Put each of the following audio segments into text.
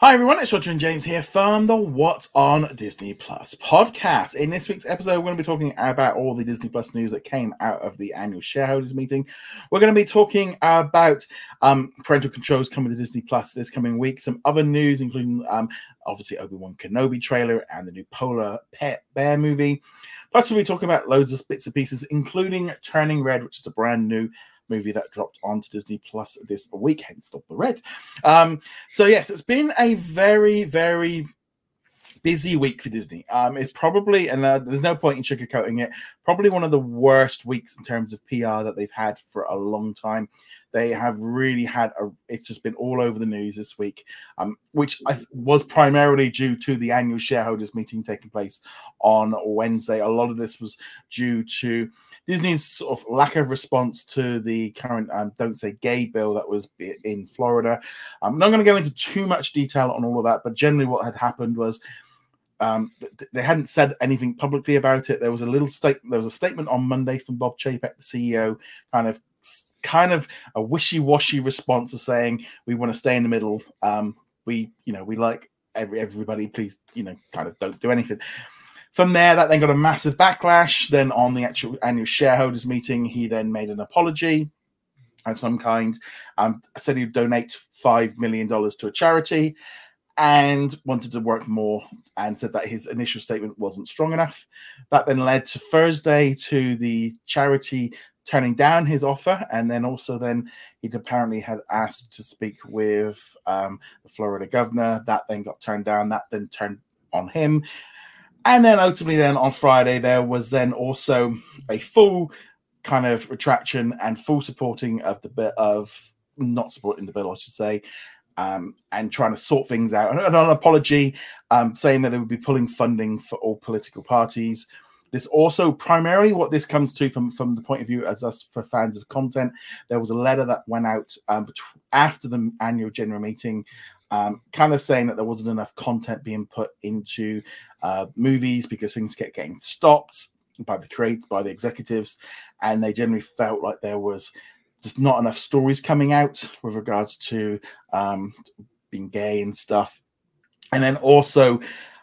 Hi everyone, it's Roger and James here from the What's on Disney Plus podcast. In this week's episode, we're going to be talking about all the Disney Plus news that came out of the annual shareholders meeting. We're going to be talking about um, parental controls coming to Disney Plus this coming week, some other news, including um, obviously Obi Wan Kenobi trailer and the new Polar Pet Bear movie. Plus, we'll be talking about loads of bits and pieces, including Turning Red, which is a brand new movie that dropped onto Disney Plus this week, hence the Red. Um, so yes, it's been a very, very busy week for Disney. Um, it's probably, and uh, there's no point in sugarcoating it, probably one of the worst weeks in terms of PR that they've had for a long time. They have really had a. It's just been all over the news this week, um, which I, was primarily due to the annual shareholders meeting taking place on Wednesday. A lot of this was due to Disney's sort of lack of response to the current um, "Don't Say Gay" bill that was in Florida. I'm not going to go into too much detail on all of that, but generally, what had happened was. Um, they hadn't said anything publicly about it. There was a little statement. There was a statement on Monday from Bob Chapek, the CEO, kind of kind of a wishy-washy response of saying we want to stay in the middle. Um, we, you know, we like every everybody. Please, you know, kind of don't do anything. From there, that then got a massive backlash. Then on the actual annual shareholders meeting, he then made an apology of some kind. Um, said he'd donate five million dollars to a charity, and wanted to work more. And said that his initial statement wasn't strong enough. That then led to Thursday to the charity turning down his offer, and then also then he'd apparently had asked to speak with um, the Florida governor. That then got turned down. That then turned on him, and then ultimately then on Friday there was then also a full kind of retraction and full supporting of the bit of not supporting the bill, I should say. Um, and trying to sort things out, and an apology, um, saying that they would be pulling funding for all political parties, this also primarily what this comes to from from the point of view as us for fans of content. There was a letter that went out um, after the annual general meeting, um, kind of saying that there wasn't enough content being put into uh, movies because things kept getting stopped by the creators, by the executives, and they generally felt like there was just not enough stories coming out with regards to um, being gay and stuff. And then also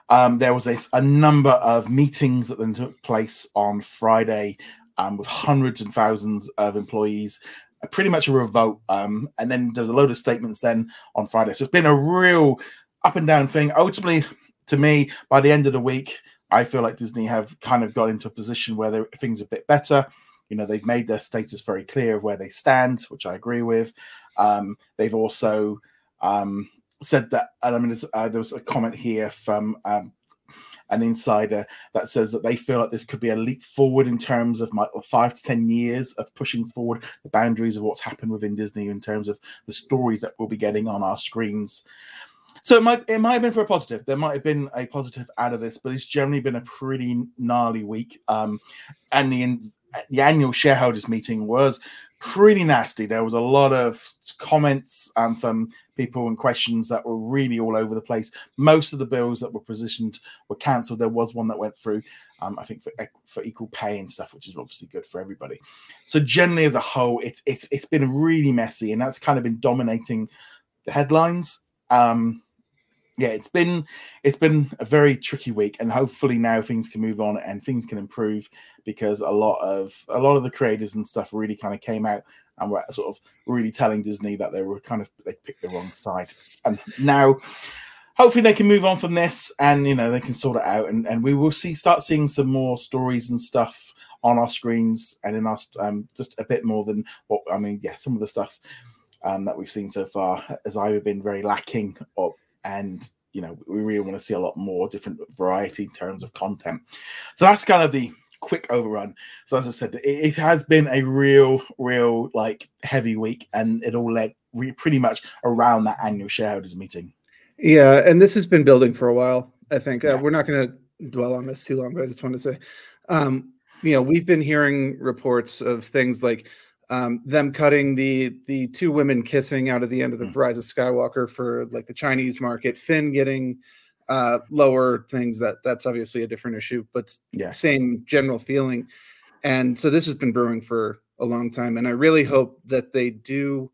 um, there was a, a, number of meetings that then took place on Friday um, with hundreds and thousands of employees, uh, pretty much a revolt. Um, and then there's a load of statements then on Friday. So it's been a real up and down thing. Ultimately, to me, by the end of the week, I feel like Disney have kind of got into a position where things are a bit better. You know, they've made their status very clear of where they stand, which I agree with. Um, they've also um, said that, and I mean, uh, there was a comment here from um, an insider that says that they feel like this could be a leap forward in terms of my, five to ten years of pushing forward the boundaries of what's happened within Disney in terms of the stories that we'll be getting on our screens. So it might it might have been for a positive. There might have been a positive out of this, but it's generally been a pretty gnarly week. Um, and the the annual shareholders meeting was pretty nasty. There was a lot of comments um, from people and questions that were really all over the place. Most of the bills that were positioned were cancelled. There was one that went through, um, I think, for for equal pay and stuff, which is obviously good for everybody. So generally, as a whole, it's it's it's been really messy, and that's kind of been dominating the headlines. Um, yeah, it's been it's been a very tricky week, and hopefully now things can move on and things can improve because a lot of a lot of the creators and stuff really kind of came out and were sort of really telling Disney that they were kind of they picked the wrong side, and now hopefully they can move on from this and you know they can sort it out, and and we will see start seeing some more stories and stuff on our screens and in our um, just a bit more than what I mean. Yeah, some of the stuff um, that we've seen so far has either been very lacking or and you know we really want to see a lot more different variety in terms of content. So that's kind of the quick overrun. So as i said it, it has been a real real like heavy week and it all led re- pretty much around that annual shareholders meeting. Yeah and this has been building for a while i think. Uh, we're not going to dwell on this too long but i just want to say um you know we've been hearing reports of things like um, them cutting the the two women kissing out of the end of the mm. Rise of Skywalker for like the Chinese market, Finn getting uh, lower things that that's obviously a different issue, but yeah. same general feeling. And so this has been brewing for a long time, and I really hope that they do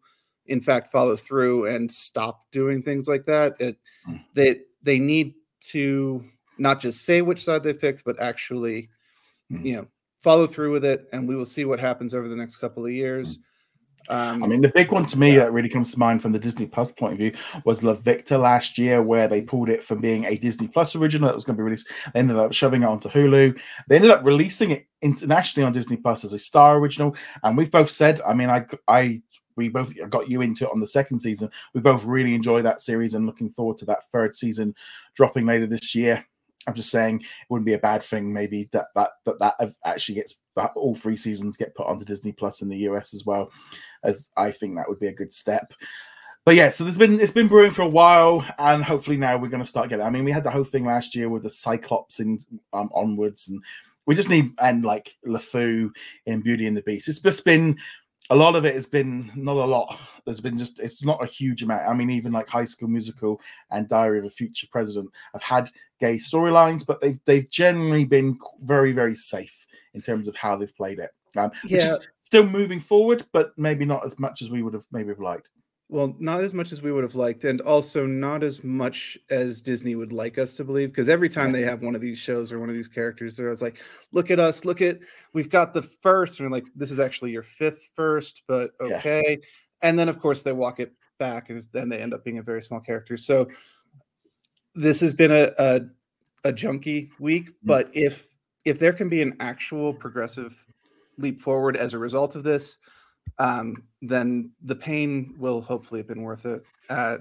in fact follow through and stop doing things like that. It Mm. they they need to not just say which side they picked, but actually, Mm. you know, follow through with it, and we will see what happens over the next couple of years. Um, I mean, the big one to me Yeah. that really comes to mind from the Disney Plus point of view was Love, Victor last year, where they pulled it from being a Disney Plus original that was going to be released. They ended up shoving it onto Hulu. They ended up releasing it internationally on Disney Plus as a Star original. And we've both said, I mean, I, I, we both got you into it on the second season. We both really enjoy that series and looking forward to that third season dropping later this year. I'm just saying it wouldn't be a bad thing, maybe that that that that actually gets that all three seasons get put onto Disney Plus in the US as well, as I think that would be a good step. But yeah, so there's been it's been brewing for a while, and hopefully now we're going to start getting. I mean, we had the whole thing last year with the Cyclops in um, onwards, and we just need and like LeFou in Beauty and the Beast. It's just been a lot of it has been not a lot. There's been just it's not a huge amount. I mean, even like High School Musical and Diary of a Future President have had gay storylines, but they've they've generally been very very safe in terms of how they've played it. Um, which Yeah. is still moving forward, but maybe not as much as we would have maybe have liked. Well, not as much as we would have liked, and also not as much as Disney would like us to believe. Because every time they have one of these shows or one of these characters, they're always like, "Look at us! Look at we've got the first, and like, "This is actually your fifth first, but Yeah. okay." And then, of course, they walk it back, and then they end up being a very small character. So this has been a a, a junky week, hmm. but if if there can be an actual progressive leap forward as a result of this, um, then the pain will hopefully have been worth it. Uh,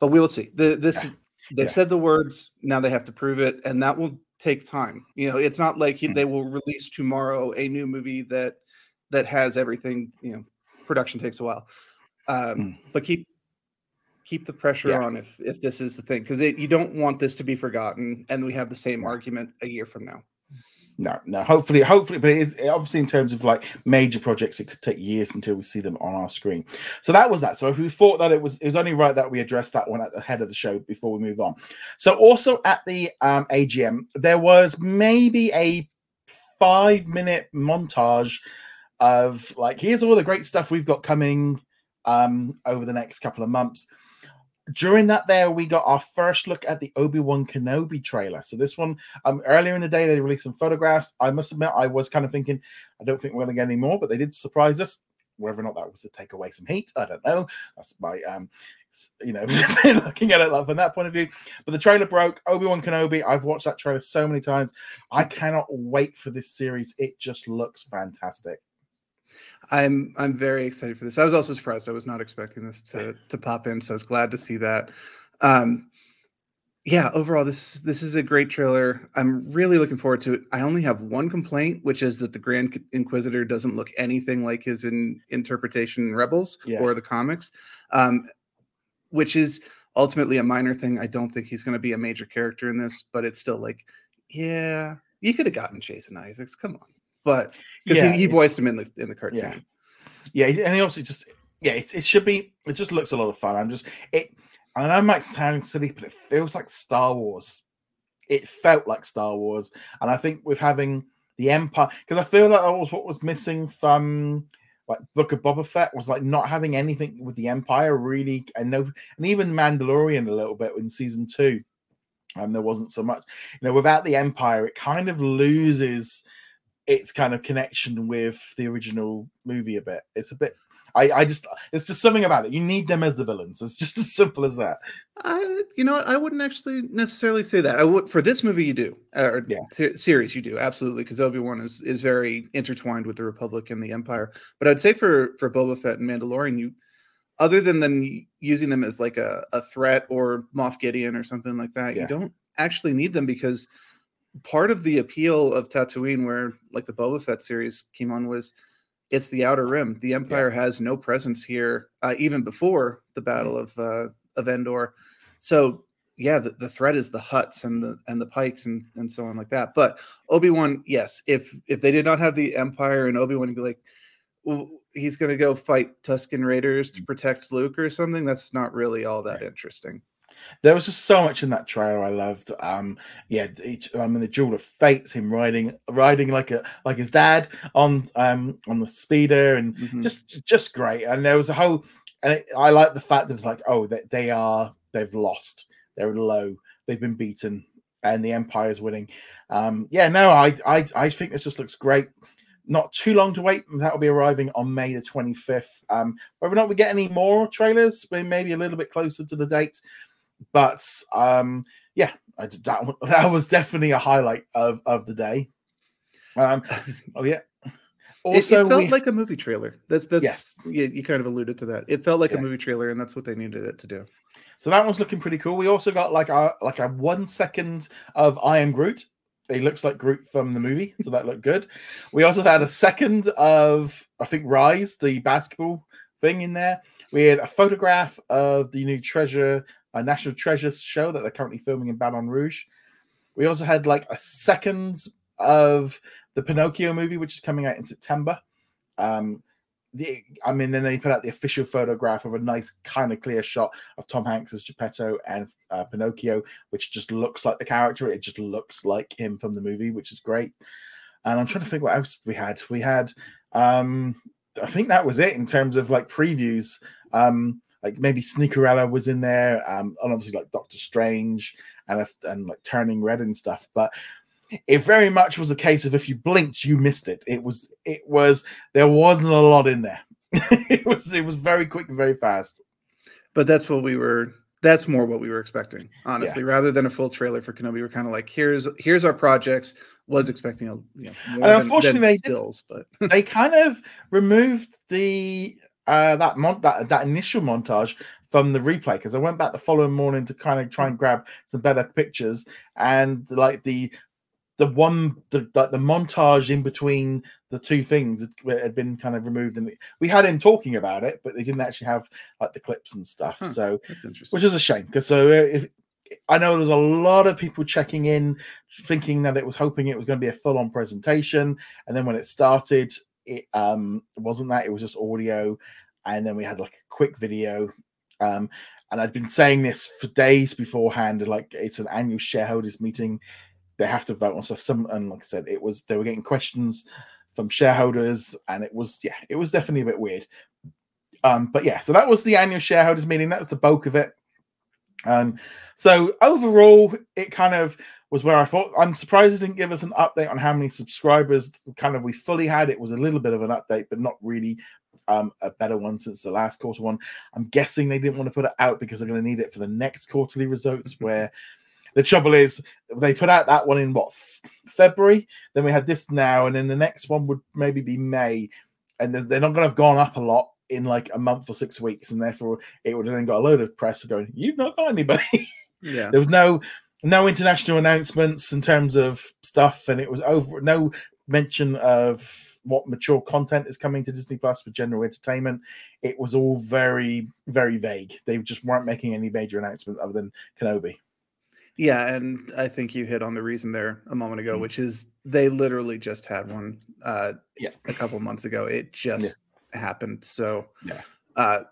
but we will see. The, this they've Yeah. said the words. Now they have to prove it, and that will take time. You know, it's not like Mm. they will release tomorrow a new movie that that has everything. You know, production takes a while. Um, Mm. But keep keep the pressure Yeah. on if if this is the thing because you don't want this to be forgotten, and we have the same argument a year from now. No, no. Hopefully, hopefully, but it is obviously in terms of like major projects, it could take years until we see them on our screen. So that was that. So if we thought that it was, it was only right that we addressed that one at the head of the show before we move on. So also at the um, AGM, there was maybe a five minute montage of like, here's all the great stuff we've got coming um, over the next couple of months during that there we got our first look at the obi-wan kenobi trailer. So this one um earlier in the day they released some photographs. I must admit i was kind of thinking i don't think we're to get any more but they did surprise us. Whether or not that was to take away some heat i don't know. That's my um you know looking at it like from that point of view. But the trailer broke. Obi-wan kenobi i've watched that trailer so many times. I cannot wait for this series. It just looks fantastic I'm I'm very excited for this. I was also surprised. I was not expecting this to to pop in, so I was glad to see that. Um, yeah, overall, this this is a great trailer. I'm really looking forward to it. I only have one complaint, which is that the Grand Inquisitor doesn't look anything like his in, interpretation in Rebels Yeah. or the comics, um, which is ultimately a minor thing. I don't think he's going to be a major character in this, but it's still like, yeah, you could have gotten Jason Isaacs. Come on, but because Yeah, he, he voiced him in the in the cartoon. Yeah, yeah, and he also just yeah, it, it should be. It just looks a lot of fun. I'm just it. I know it might sound silly, but it feels like Star Wars. It felt like Star Wars, and I think with having the Empire, because I feel like that was what was missing from like Book of Boba Fett was like not having anything with the Empire really, and no, and even Mandalorian a little bit in season two, and there wasn't so much. You know, without the Empire, it kind of loses its kind of connection with the original movie a bit. It's a bit. I, I just it's just something about it. You need them as the villains. It's just as simple as that. I, you know, what? I wouldn't actually necessarily say that. I would for this movie, you do, or Yeah. se- series, you do absolutely, because Obi Wan is is very intertwined with the Republic and the Empire. But I'd say for for Boba Fett and Mandalorian, you, other than them using them as like a, a threat or Moff Gideon or something like that, Yeah. you don't actually need them because part of the appeal of Tatooine, where like the Boba Fett series came on, was it's the Outer Rim. The Empire has no presence here, uh, even before the Battle of uh, of Endor. So yeah, the, the threat is the Hutts and the and the Pykes and and so on like that. But Obi Wan, yes, if if they did not have the Empire and Obi Wan be like, well, he's going to go fight Tusken Raiders to protect Luke or something, that's not really all that interesting. There was just so much in that trailer I loved. Um, yeah, each, I mean the Duel of Fates, him riding riding like a like his dad on um on the speeder, and Mhm. just just great. And there was a whole and it, I like the fact that it's like, oh, they, they are they've lost, they're low, they've been beaten, and the Empire's winning. Um, yeah, no, I, I I think this just looks great. Not too long to wait. That'll be arriving on May the 25th. Um, whether or not we get any more trailers, maybe a little bit closer to the date. But um, yeah, I, that, that was definitely a highlight of, of the day. Um, oh yeah. Also, it, it felt we, like a movie trailer. That's that's yes. you, you, kind of alluded to that. It felt like yeah. a movie trailer, and that's what they needed it to do. So that one's looking pretty cool. We also got like a like a one second of I am Groot. He looks like Groot from the movie, so that looked good. We also had a second of I think Rise, the basketball thing in there. We had a photograph of the new Treasure, a National Treasure show that they're currently filming in Baton Rouge. We also had like a second of the Pinocchio movie, which is coming out in September. Um, the, I mean, then they put out the official photograph of a nice, kind of clear shot of Tom Hanks as Geppetto and uh, Pinocchio, which just looks like the character. It just looks like him from the movie, which is great. And I'm trying to think what else we had. We had, um, I think that was it in terms of like previews. Um, like maybe Sneakerella was in there, um, and obviously like Doctor Strange and and like Turning Red and stuff. But it very much was a case of if you blinked, you missed it. It was it was there wasn't a lot in there. it was it was very quick and very fast. But that's what we were that's more what we were expecting, honestly, yeah. rather than a full trailer for Kenobi. We're kind of like, here's here's our projects. Was expecting a you know, and unfortunately than they stills, but they kind of removed the uh that mon- that that initial montage from the replay because I went back the following morning to kind of try and grab some better pictures and like the the one the, the, the montage in between the two things had been kind of removed and we had him talking about it but they didn't actually have like the clips and stuff huh, so which is a shame because so uh, if I know there's a lot of people checking in, thinking that it was hoping it was going to be a full-on presentation, and then when it started, it um wasn't that. It was just audio, and then we had like a quick video. Um, and I'd been saying this for days beforehand, like it's an annual shareholders meeting they have to vote on stuff. Some and like I said, it was they were getting questions from shareholders, and it was yeah, it was definitely a bit weird. Um, but yeah, so that was the annual shareholders meeting. That was the bulk of it. Um, so overall, it kind of was where I thought. I'm surprised it didn't give us an update on how many subscribers kind of we fully had. It was a little bit of an update, but not really um, a better one since the last quarter one. I'm guessing they didn't want to put it out because they're going to need it for the next quarterly results, where the trouble is, they put out that one in what February. Then we had this now, and then the next one would maybe be May, and they're not going to have gone up a lot in like a month or six weeks, and therefore it would have then got a load of press going, "You've not got anybody." Yeah, there was no no international announcements in terms of stuff, and it was over no mention of what mature content is coming to Disney Plus for general entertainment. It was all very, very vague. They just weren't making any major announcement other than Kenobi. Yeah, and I think you hit on the reason there a moment ago, mm-hmm. which is they literally just had one uh yeah a couple months ago. It just yeah. happened. So yeah. Uh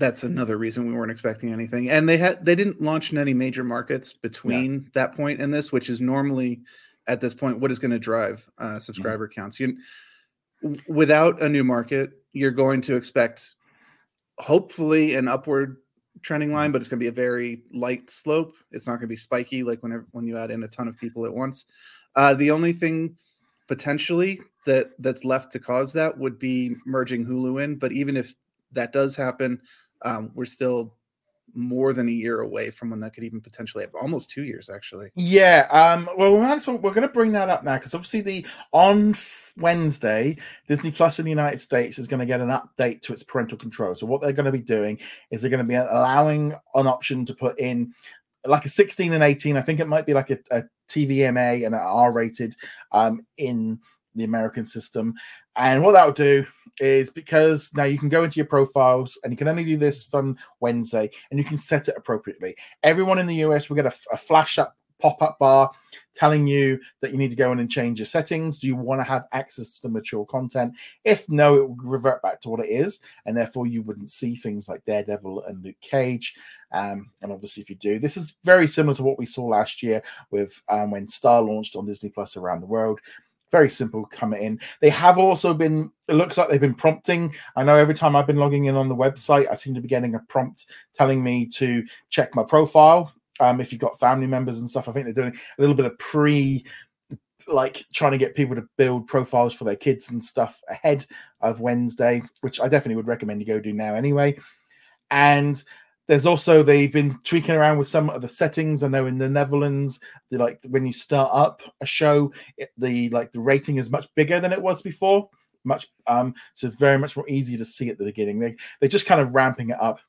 that's another reason we weren't expecting anything. And they had they didn't launch in any major markets between yeah. that point and this, which is normally at this point what is going to drive uh mm-hmm. subscriber mm-hmm. counts. You without a new market, you're going to expect hopefully an upward trending line, mm-hmm. but it's going to be a very light slope. It's not going to be spiky like whenever when you add in a ton of people at once. Uh, the only thing potentially that that's left to cause that would be merging Hulu in. But even if that does happen, um, we're still more than a year away from when that could even potentially have almost two years actually. Yeah um well we might as well we're going to bring that up now because obviously the on wednesday disney plus in the united states is going to get an update to its parental control. So what they're going to be doing is they're going to be allowing an option to put in like a 16 and 18 i think it might be like a, a tvma and an r rated um in the american system and what that will do is because now you can go into your profiles and you can only do this from Wednesday and you can set it appropriately. Everyone in the US will get a, a flash up pop up bar telling you that you need to go in and change your settings. Do you want to have access to mature content? If no, it will revert back to what it is, and therefore you wouldn't see things like Daredevil and Luke Cage. Um, and obviously, if you do, this is very similar to what we saw last year with um, when Star launched on Disney Plus around the world very simple coming in. They have also been, it looks like they've been prompting. I know every time I've been logging in on the website, I seem to be getting a prompt telling me to check my profile. Um, if you've got family members and stuff, I think they're doing a little bit of pre like trying to get people to build profiles for their kids and stuff ahead of Wednesday, which I definitely would recommend you go do now anyway. And there's also they've been tweaking around with some of the settings. I know in the Netherlands, the like when you start up a show, it, the like the rating is much bigger than it was before. Much um, so it's very much more easy to see at the beginning. They they're just kind of ramping it up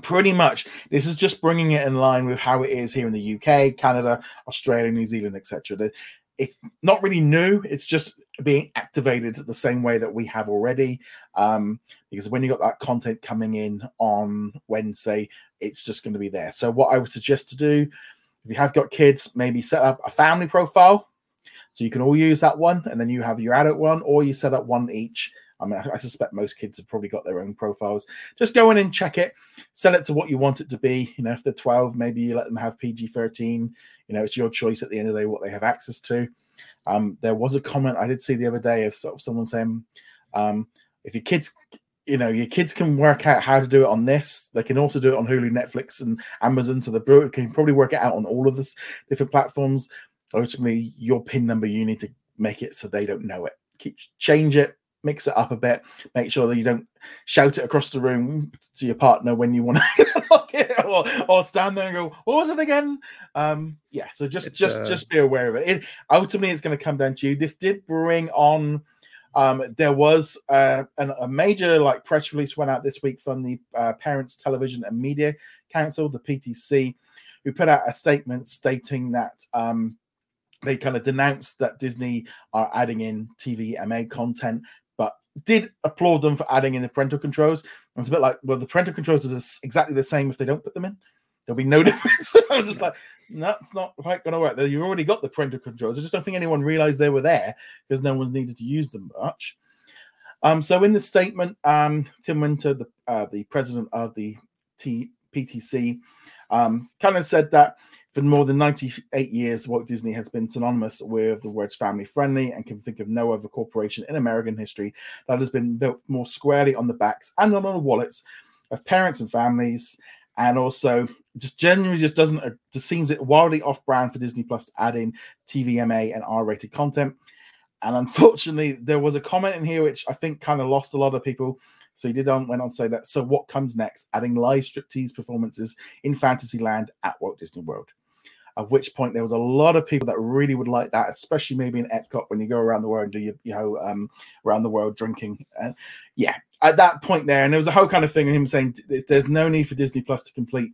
pretty much this is just bringing it in line with how it is here in the UK, Canada, Australia, New Zealand, etc it's not really new. It's just being activated the same way that we have already. Um, because when you got that content coming in on Wednesday, it's just going to be there. So what I would suggest to do, if you have got kids, maybe set up a family profile. So you can all use that one, and then you have your adult one, or you set up one each. I mean, I suspect most kids have probably got their own profiles. Just go in and check it, set it to what you want it to be. You know, if they're 12, maybe you let them have PG 13. You know, it's your choice at the end of the day what they have access to. Um, there was a comment I did see the other day of sort of someone saying, um, if your kids, you know, your kids can work out how to do it on this, they can also do it on Hulu, Netflix, and Amazon. So the can probably work it out on all of this different platforms. Ultimately, your pin number, you need to make it so they don't know it. Keep change it, mix it up a bit. Make sure that you don't shout it across the room to your partner when you want to lock or, or stand there and go, "What was it again?" Um, yeah, so just it's, just uh... just be aware of it. it ultimately, it's going to come down to you. This did bring on. Um, there was uh, an, a major like press release went out this week from the uh, Parents Television and Media Council, the PTC, who put out a statement stating that um, they kind of denounced that Disney are adding in TVMA content did applaud them for adding in the parental controls. And it's a bit like, well, the parental controls are exactly the same if they don't put them in. There'll be no difference. I was just like, that's not quite going to work. You already got the parental controls. I just don't think anyone realized they were there because no one's needed to use them much. Um, so in the statement, um, Tim Winter, the uh, the president of the T- PTC, um, kind of said that for more than 98 years, Walt Disney has been synonymous with the words family friendly and can think of no other corporation in American history that has been built more squarely on the backs and on the wallets of parents and families. And also, just genuinely just doesn't, uh, just seems it wildly off brand for Disney Plus to add in TVMA and R rated content. And unfortunately, there was a comment in here which I think kind of lost a lot of people. So he did on went on to say that. So what comes next? Adding live striptease performances in Fantasyland at Walt Disney World. At which point there was a lot of people that really would like that, especially maybe in Epcot when you go around the world do you, you know um, around the world drinking. And yeah, at that point there, and there was a whole kind of thing of him saying there's no need for Disney Plus to complete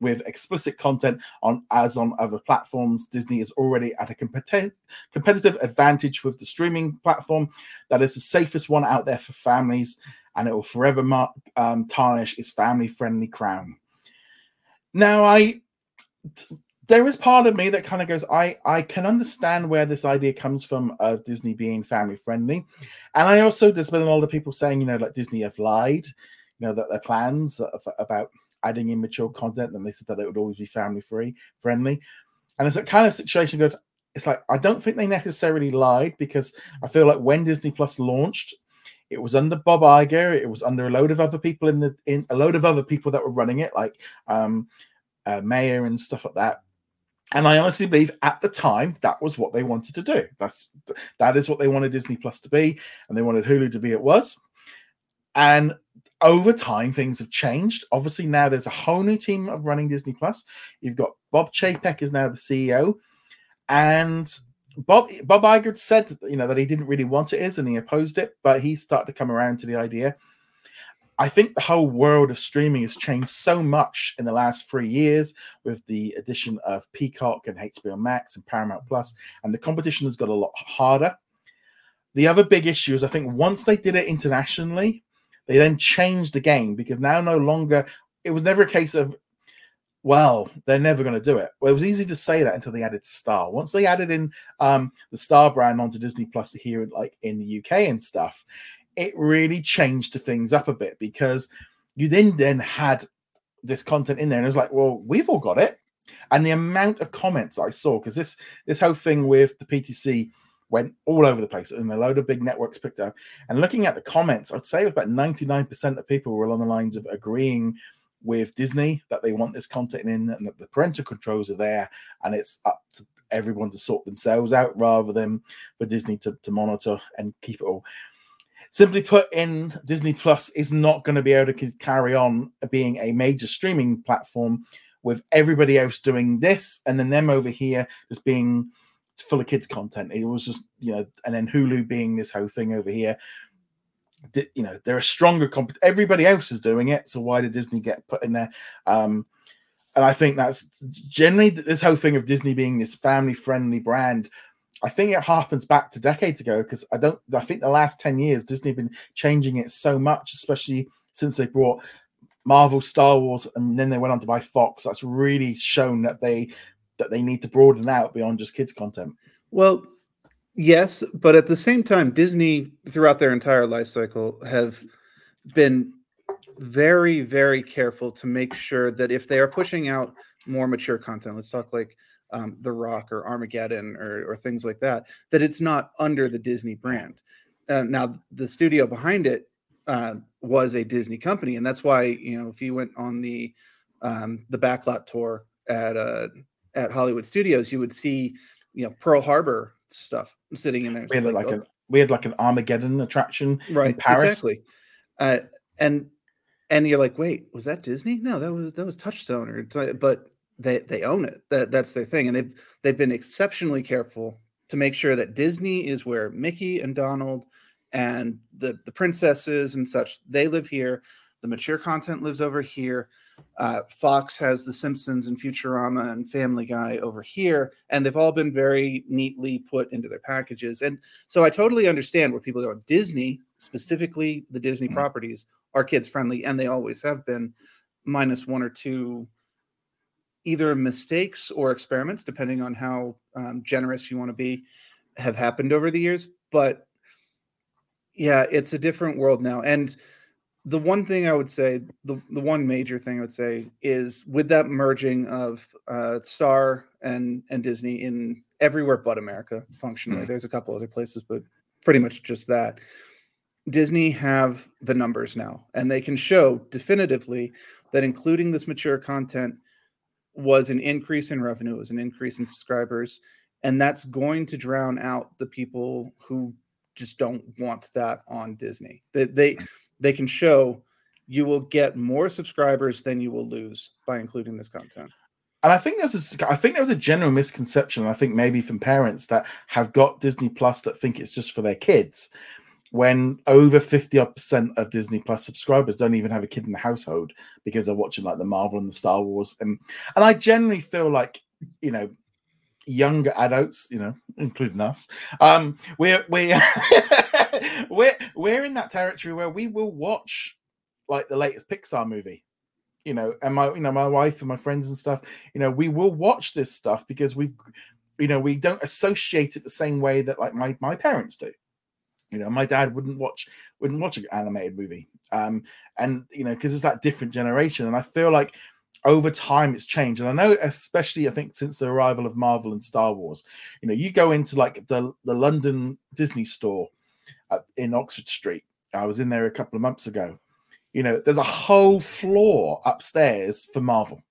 with explicit content on as on other platforms. Disney is already at a competitive competitive advantage with the streaming platform that is the safest one out there for families, and it will forever mark, um, tarnish its family friendly crown. Now, I there is part of me that kind of goes, I I can understand where this idea comes from of Disney being family friendly, and I also there's been a lot of people saying, you know, like Disney have lied, you know, that their plans about adding immature content, and they said that it would always be family free friendly, and it's a kind of situation goes. It's like I don't think they necessarily lied because I feel like when Disney Plus launched, it was under Bob Iger. It was under a load of other people in the in a load of other people that were running it, like um, uh, Mayer and stuff like that and I honestly believe at the time that was what they wanted to do. That's that is what they wanted Disney Plus to be, and they wanted Hulu to be. It was, and over time things have changed. Obviously now there's a whole new team of running Disney Plus. You've got Bob Chapek is now the CEO, and Bob Bob Iger said you know that he didn't really want it is and he opposed it, but he started to come around to the idea. I think the whole world of streaming has changed so much in the last three years with the addition of Peacock and HBO Max and Paramount Plus, and the competition has got a lot harder. The other big issue is I think once they did it internationally, they then changed the game because now no longer it was never a case of well, they're never going to do it. Well, it was easy to say that until they added Star. Once they added in um, the Star brand onto Disney Plus here, like in the UK and stuff, it really changed things up a bit because you then then had this content in there, and it was like, well, we've all got it. And the amount of comments I saw, because this this whole thing with the PTC went all over the place, and a load of big networks picked up. And looking at the comments, I'd say it was about 99% of people were along the lines of agreeing with Disney that they want this content in and that the parental controls are there, and it's up to everyone to sort themselves out rather than for Disney to, to monitor and keep it all. Simply put, in Disney Plus is not going to be able to carry on being a major streaming platform with everybody else doing this and then them over here just being full of kids content. It was just you know, and then Hulu being this whole thing over here. You know, they're a stronger comp. Everybody else is doing it, so why did Disney get put in there? Um, and I think that's generally this whole thing of Disney being this family-friendly brand. I think it harpens back to decades ago because I don't. I think the last ten years Disney have been changing it so much, especially since they brought Marvel, Star Wars, and then they went on to buy Fox. That's really shown that they that they need to broaden out beyond just kids content. Well, yes, but at the same time, Disney throughout their entire life cycle have been very, very careful to make sure that if they are pushing out more mature content, let's talk like um, The Rock or Armageddon or, or things like that, that it's not under the Disney brand. Uh, now, the studio behind it uh, was a Disney company, and that's why you know if you went on the um, the backlot tour at uh, at Hollywood Studios, you would see you know Pearl Harbor stuff sitting in there. We had like, like a we had like an Armageddon attraction right, in Paris. Exactly. Uh, and and you're like, wait, was that Disney? No, that was that was Touchstone, or but they they own it. That that's their thing, and they've they've been exceptionally careful to make sure that Disney is where Mickey and Donald and the the princesses and such they live here the mature content lives over here uh, fox has the simpsons and futurama and family guy over here and they've all been very neatly put into their packages and so i totally understand where people go disney specifically the disney mm-hmm. properties are kids friendly and they always have been minus one or two either mistakes or experiments depending on how um, generous you want to be have happened over the years but yeah, it's a different world now. And the one thing I would say, the, the one major thing I would say is with that merging of uh, Star and and Disney in everywhere but America, functionally. Mm. There's a couple other places, but pretty much just that. Disney have the numbers now, and they can show definitively that including this mature content was an increase in revenue, it was an increase in subscribers, and that's going to drown out the people who just don't want that on Disney. They they mm. they can show you will get more subscribers than you will lose by including this content. And I think there's a, I think there's a general misconception. I think maybe from parents that have got Disney Plus that think it's just for their kids, when over 50 percent of Disney Plus subscribers don't even have a kid in the household because they're watching like the Marvel and the Star Wars. And and I generally feel like, you know, younger adults, you know, including us, um, we're we we're we're in that territory where we will watch like the latest Pixar movie, you know, and my you know my wife and my friends and stuff, you know, we will watch this stuff because we've, you know, we don't associate it the same way that like my my parents do. You know, my dad wouldn't watch wouldn't watch an animated movie, um, and you know, because it's that different generation, and I feel like over time it's changed. And i know especially i think since the arrival of marvel and star wars you know you go into like the the london disney store at, in oxford street. I was in there a couple of months ago. You know there's a whole floor upstairs for marvel.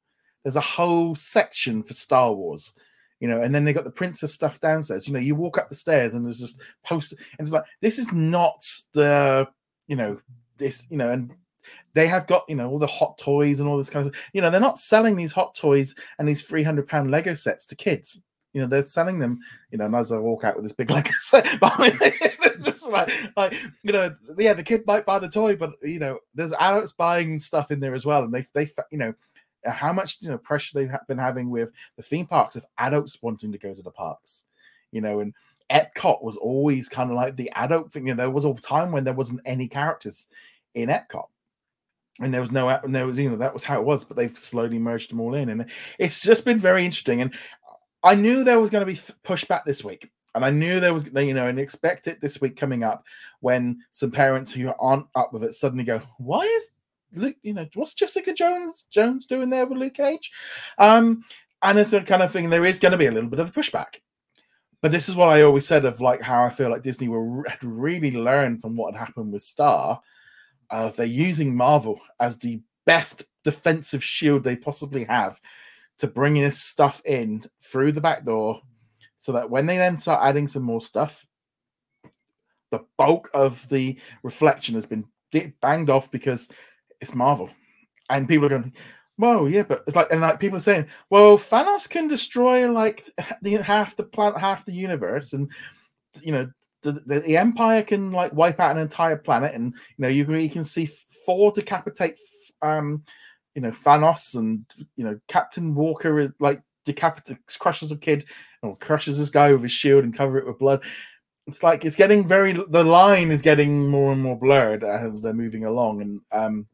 There's a whole section for star wars you know and then they got the princess stuff downstairs. You know you walk up the stairs and there's just post and it's like this is not the you know this you know and they have got you know all the hot toys and all this kind of you know they're not selling these hot toys and these 300 pound lego sets to kids. You know they're selling them you know and as i walk out with this big lego set behind me like, like you know yeah the kid might buy the toy but you know there's adults buying stuff in there as well and they they you know how much you know pressure they've been having with the theme parks of adults wanting to go to the parks you know and epcot was always kind of like the adult thing you know there was a time when there wasn't any characters in epcot. And there was no and there was you know that was how it was but they've slowly merged them all in and it's just been very interesting and i knew there was going to be pushback this week and i knew there was you know and expect it this week coming up when some parents who aren't up with it suddenly go why is luke you know what's jessica jones jones doing there with luke cage um and it's a kind of thing there is going to be a little bit of a pushback but this is what I always said of like how I feel like Disney were had really learned from what had happened with Star. Uh, they're using Marvel as the best defensive shield they possibly have to bring this stuff in through the back door so that when they then start adding some more stuff, the bulk of the reflection has been banged off because it's Marvel. And people are going, Whoa, yeah, but it's like, and like people are saying, well, Thanos can destroy like the half the planet, half the universe, and you know, the, the, the, Empire can like wipe out an entire planet, and you know, you, you can see Thor decapitate, um, you know, Thanos, and you know, Captain Walker is like decapitates, crushes a kid, or crushes this guy with his shield and cover it with blood. It's like it's getting very, the line is getting more and more blurred as they're moving along, and um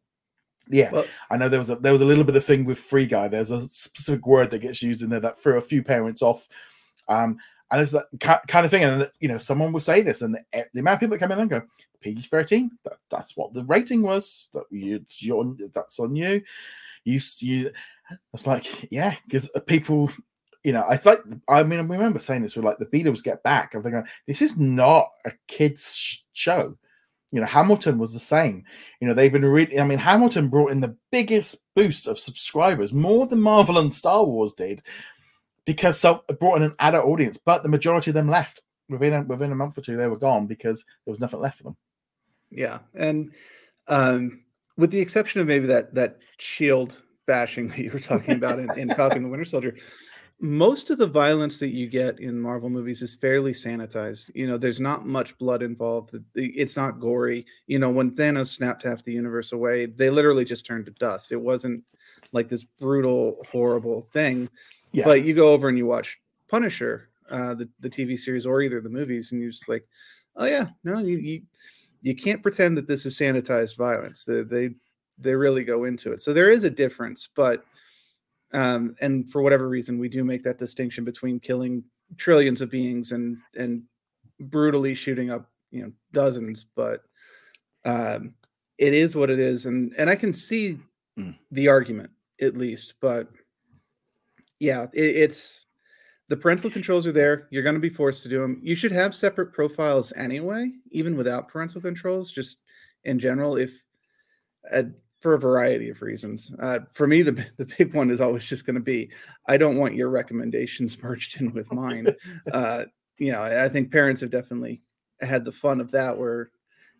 yeah, well, I know there was a there was a little bit of thing with free guy. There's a specific word that gets used in there that threw a few parents off. Um, and it's that kind of thing. And you know, someone will say this, and the, the amount of people that come in and go PG thirteen. That, that's what the rating was. That you, your, that's on you. You, you. It's like yeah, because people. You know, it's like I mean, I remember saying this with like the Beatles get back. I'm thinking this is not a kids show. You know, Hamilton was the same. You know, they've been really, I mean, Hamilton brought in the biggest boost of subscribers, more than Marvel and Star Wars did, because so it brought in an adult audience, but the majority of them left within a, within a month or two. They were gone because there was nothing left for them. Yeah, and um, with the exception of maybe that that shield bashing that you were talking about in, in Falcon the Winter Soldier, most of the violence that you get in Marvel movies is fairly sanitized. You know, there's not much blood involved. It's not gory. You know, when Thanos snapped half the universe away, they literally just turned to dust. It wasn't like this brutal, horrible thing. Yeah. But you go over and you watch Punisher, uh, the the TV series, or either the movies, and you're just like, oh yeah, no, you you, you can't pretend that this is sanitized violence. They, they they really go into it. So there is a difference, but um, and for whatever reason, we do make that distinction between killing trillions of beings and and brutally shooting up you know dozens. But um, it is what it is, and and I can see mm. the argument at least. But yeah, it, it's the parental controls are there. You're going to be forced to do them. You should have separate profiles anyway, even without parental controls. Just in general, if uh, for a variety of reasons. Uh, for me, the the big one is always just going to be I don't want your recommendations merged in with mine. uh, you know, I think parents have definitely had the fun of that where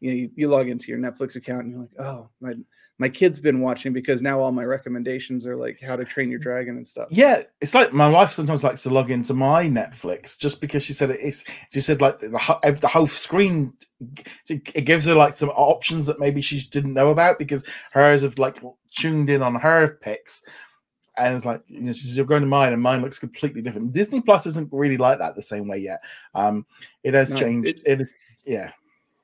you know you, you, log into your Netflix account and you're like, oh my my kid's been watching because now all my recommendations are like How to Train Your Dragon and stuff. Yeah, it's like my wife sometimes likes to log into my Netflix just because she said it's. She said like the the whole screen it gives her like some options that maybe she didn't know about because hers have like tuned in on her picks and it's like you know she's you're going to mine and mine looks completely different disney plus isn't really like that the same way yet um it has no, changed it, it is yeah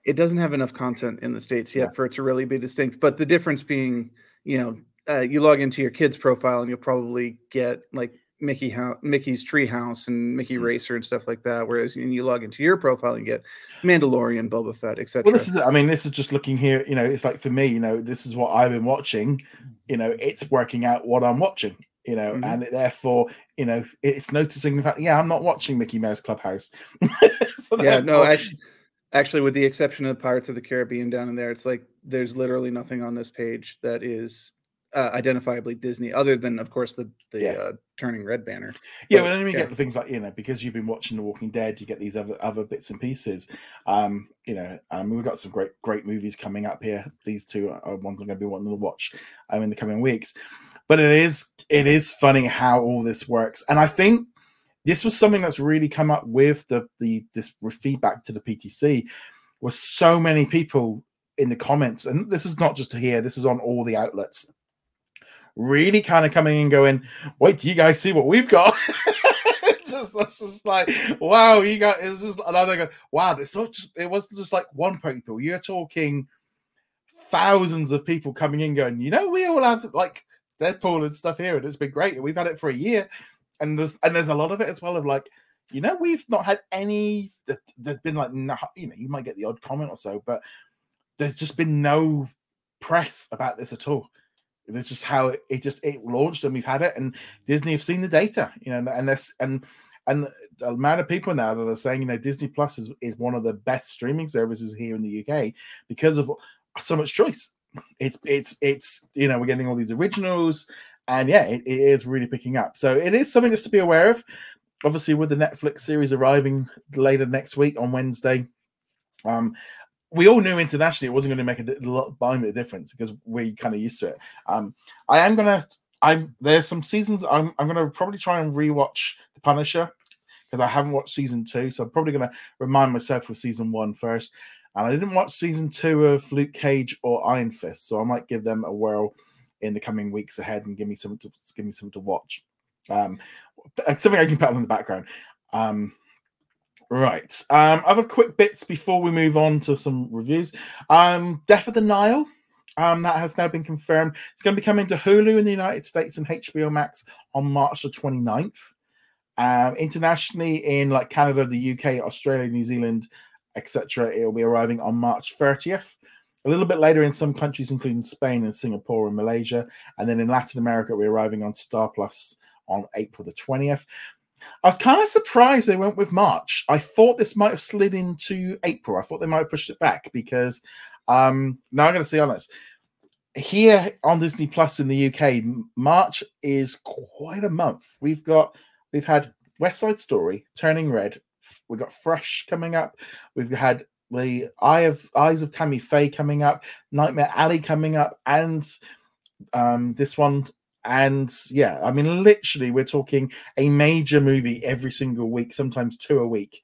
it doesn't have enough content in the states yet yeah. for it to really be distinct. But the difference being, you know, uh, you log into your kid's profile and you'll probably get like Mickey House, Mickey's Treehouse and Mickey mm-hmm. Racer and stuff like that. Whereas when you log into your profile and get Mandalorian, Boba Fett, etc. Well, this is, I mean, this is just looking here. You know, it's like for me, you know, this is what I've been watching. You know, it's working out what I'm watching. You know, mm-hmm. and therefore, you know, it's noticing the fact, yeah, I'm not watching Mickey Mouse Clubhouse. so yeah, no, actually Actually, with the exception of Pirates of the Caribbean down in there, it's like there's literally nothing on this page that is uh, identifiably Disney, other than, of course, the the yeah. uh, turning red banner. Yeah, but, well, then we yeah. get the things like you know because you've been watching The Walking Dead, you get these other other bits and pieces. Um, you know, um, we've got some great great movies coming up here. These two are ones I'm going to be wanting to watch um, in the coming weeks. But it is it is funny how all this works, and I think this was something that's really come up with the the this feedback to the PTC was so many people in the comments, and this is not just here, this is on all the outlets. Really kind of coming and going, wait, do you guys see what we've got? just, it's just like, wow, you got it's just another go, wow, it's not just it wasn't just like one people. You're talking thousands of people coming in going, you know, we all have like Deadpool and stuff here, and it's been great. And we've had it for a year and there's and there's a lot of it as well of like you know we've not had any there's been like no, you know you might get the odd comment or so but there's just been no press about this at all it's just how it, it just it launched and we've had it and disney have seen the data you know and this and and the amount of people now that are saying, you know, Disney Plus is, is one of the best streaming services here in the UK because of so much choice. It's it's it's you know we're getting all these originals, and yeah, it, it is really picking up. So it is something just to be aware of. Obviously, with the Netflix series arriving later next week on Wednesday, um, we all knew internationally it wasn't going to make a lot buying a difference because we kind of used to it. Um, I am gonna. I'm there's some seasons. I'm I'm gonna probably try and rewatch The Punisher because I haven't watched season two, so I'm probably gonna remind myself with season one first. And I didn't watch season two of Luke Cage or Iron Fist, so I might give them a whirl in the coming weeks ahead and give me something to give me something to watch. Um, something I can put on in the background. Um, right. Um, other quick bits before we move on to some reviews. Um, Death of the Nile. Um, that has now been confirmed. It's going to be coming to Hulu in the United States and HBO Max on March the 29th. Um, internationally, in like Canada, the UK, Australia, New Zealand, etc. It will be arriving on March 30th. A little bit later in some countries, including Spain and Singapore and Malaysia. And then in Latin America, we're arriving on Star Plus on April the 20th. I was kind of surprised they went with March. I thought this might have slid into April. I thought they might have pushed it back because um, now I'm going to see honest. Here on Disney Plus in the UK, March is quite a month. We've got we've had West Side Story, Turning Red, We've got Fresh coming up. We've had the Eye of Eyes of Tammy Faye coming up, Nightmare Alley coming up, and um, this one. And yeah, I mean, literally, we're talking a major movie every single week, sometimes two a week.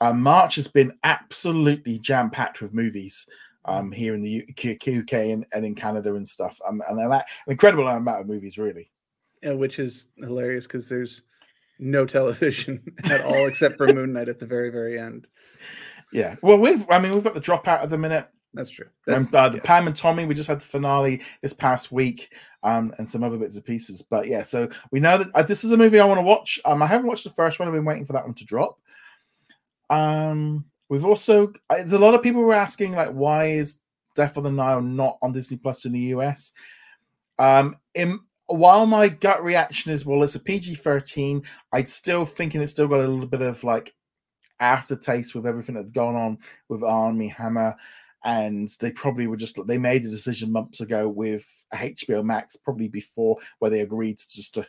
Uh, March has been absolutely jam packed with movies um, here in the UK and, and in Canada and stuff. Um, and an incredible amount of movies, really. Yeah, which is hilarious because there's no television at all except for Moon Knight at the very very end. Yeah, well, we've I mean we've got the dropout at the minute. That's true. That's, and, uh, yeah. Pam and Tommy, we just had the finale this past week, um, and some other bits and pieces. But yeah, so we know that uh, this is a movie I want to watch. Um, I haven't watched the first one. I've been waiting for that one to drop. Um, we've also uh, there's a lot of people were asking like, why is Death of the Nile not on Disney Plus in the US? Um, in while my gut reaction is, well, it's a PG 13, I'd still thinking it's still got a little bit of like aftertaste with everything that's gone on with Armie Hammer. And they probably were just, they made a decision months ago with HBO Max, probably before, where they agreed to just to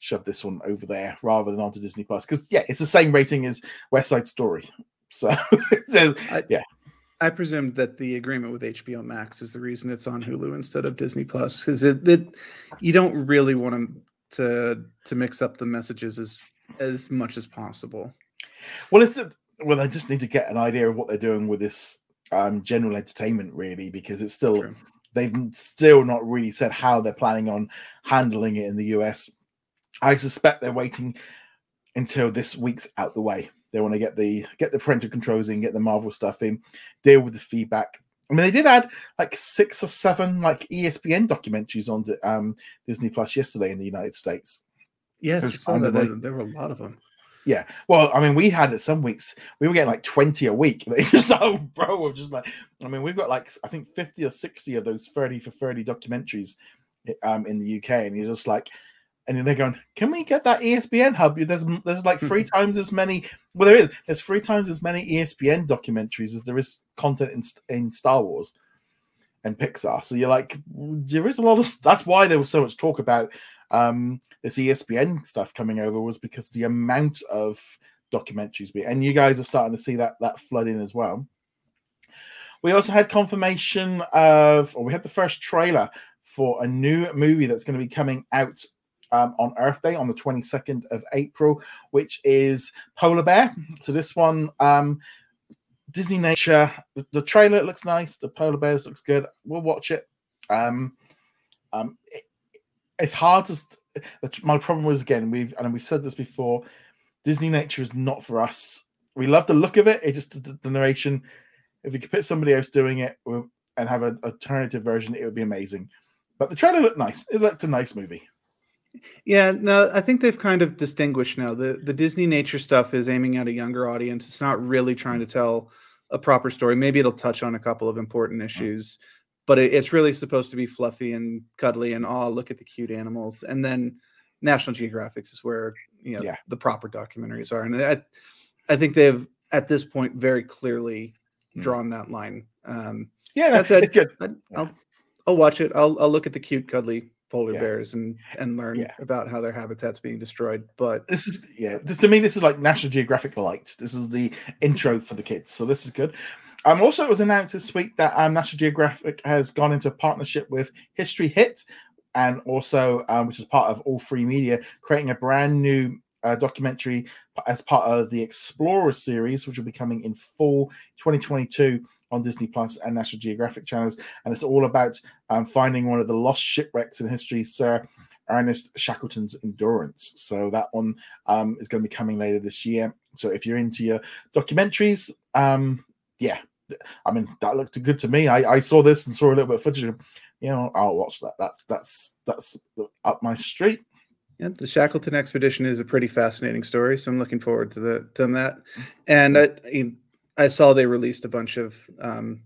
shove this one over there rather than onto Disney Plus. Because, yeah, it's the same rating as West Side Story. So, yeah. I presumed that the agreement with HBO Max is the reason it's on Hulu instead of Disney Plus because it, it you don't really want to to to mix up the messages as as much as possible. Well, it's a, well, I just need to get an idea of what they're doing with this um, general entertainment, really, because it's still True. they've still not really said how they're planning on handling it in the US. I suspect they're waiting until this week's out the way they want to get the get the parental controls in, get the Marvel stuff in, deal with the feedback. I mean, they did add like six or seven like ESPN documentaries on um, Disney Plus yesterday in the United States. Yes. There, there were a lot of them. Yeah. Well, I mean, we had it some weeks. We were getting like 20 a week. They just oh bro of just like I mean, we've got like I think 50 or 60 of those 30 for 30 documentaries um in the UK. And you're just like, and then they're going, "Can we get that ESPN hub? There's there's like three times as many. Well, there is. There's three times as many ESPN documentaries as there is content in in Star Wars and Pixar. So you're like, there is a lot of. That's why there was so much talk about um, this ESPN stuff coming over was because the amount of documentaries. And you guys are starting to see that that flood in as well. We also had confirmation of, or we had the first trailer for a new movie that's going to be coming out um, on Earth Day on the 22nd of April, which is Polar Bear. So this one, um, Disney Nature. The, the trailer looks nice. The polar bears looks good. We'll watch it. Um, um, it, it's hard to. My problem was again we've and we've said this before. Disney Nature is not for us. We love the look of it. It just the, the narration. If you could put somebody else doing it and have an alternative version, it would be amazing. But the trailer looked nice. It looked a nice movie. Yeah, no, I think they've kind of distinguished now. The the Disney nature stuff is aiming at a younger audience. It's not really trying to tell a proper story. Maybe it'll touch on a couple of important mm-hmm. issues, but it, it's really supposed to be fluffy and cuddly and oh, look at the cute animals. And then National Geographic is where you know Yeah. the proper documentaries are. And I, I think they've at this point very clearly Hmm. drawn that line. Um, Yeah, no, That said, it's good. I, I'll, I'll watch it. I'll I'll look at the cute cuddly polar Yeah. bears and and learn Yeah. about how their habitat's being destroyed. But This is yeah. This, to me, this is like National Geographic light. This is the intro for the kids, so this is good. Um, also, it was announced this week that um, National Geographic has gone into a partnership with History Hit, and also, um, which is part of All3Media, creating a brand new uh, documentary as part of the Explorer series, which will be coming in fall 2022 on Disney Plus and National Geographic channels. And it's all about um, finding one of the lost shipwrecks in history, Sir Ernest Shackleton's Endurance. So that one um, is going to be coming later this year. So if you're into your documentaries, um, yeah, I mean that looked good to me. I, I saw this and saw a little bit of footage. You know, I'll watch that. That's that's that's up my street. yeah, the Shackleton expedition is a pretty fascinating story. So I'm looking forward to the to that. And I I- saw they released a bunch of um,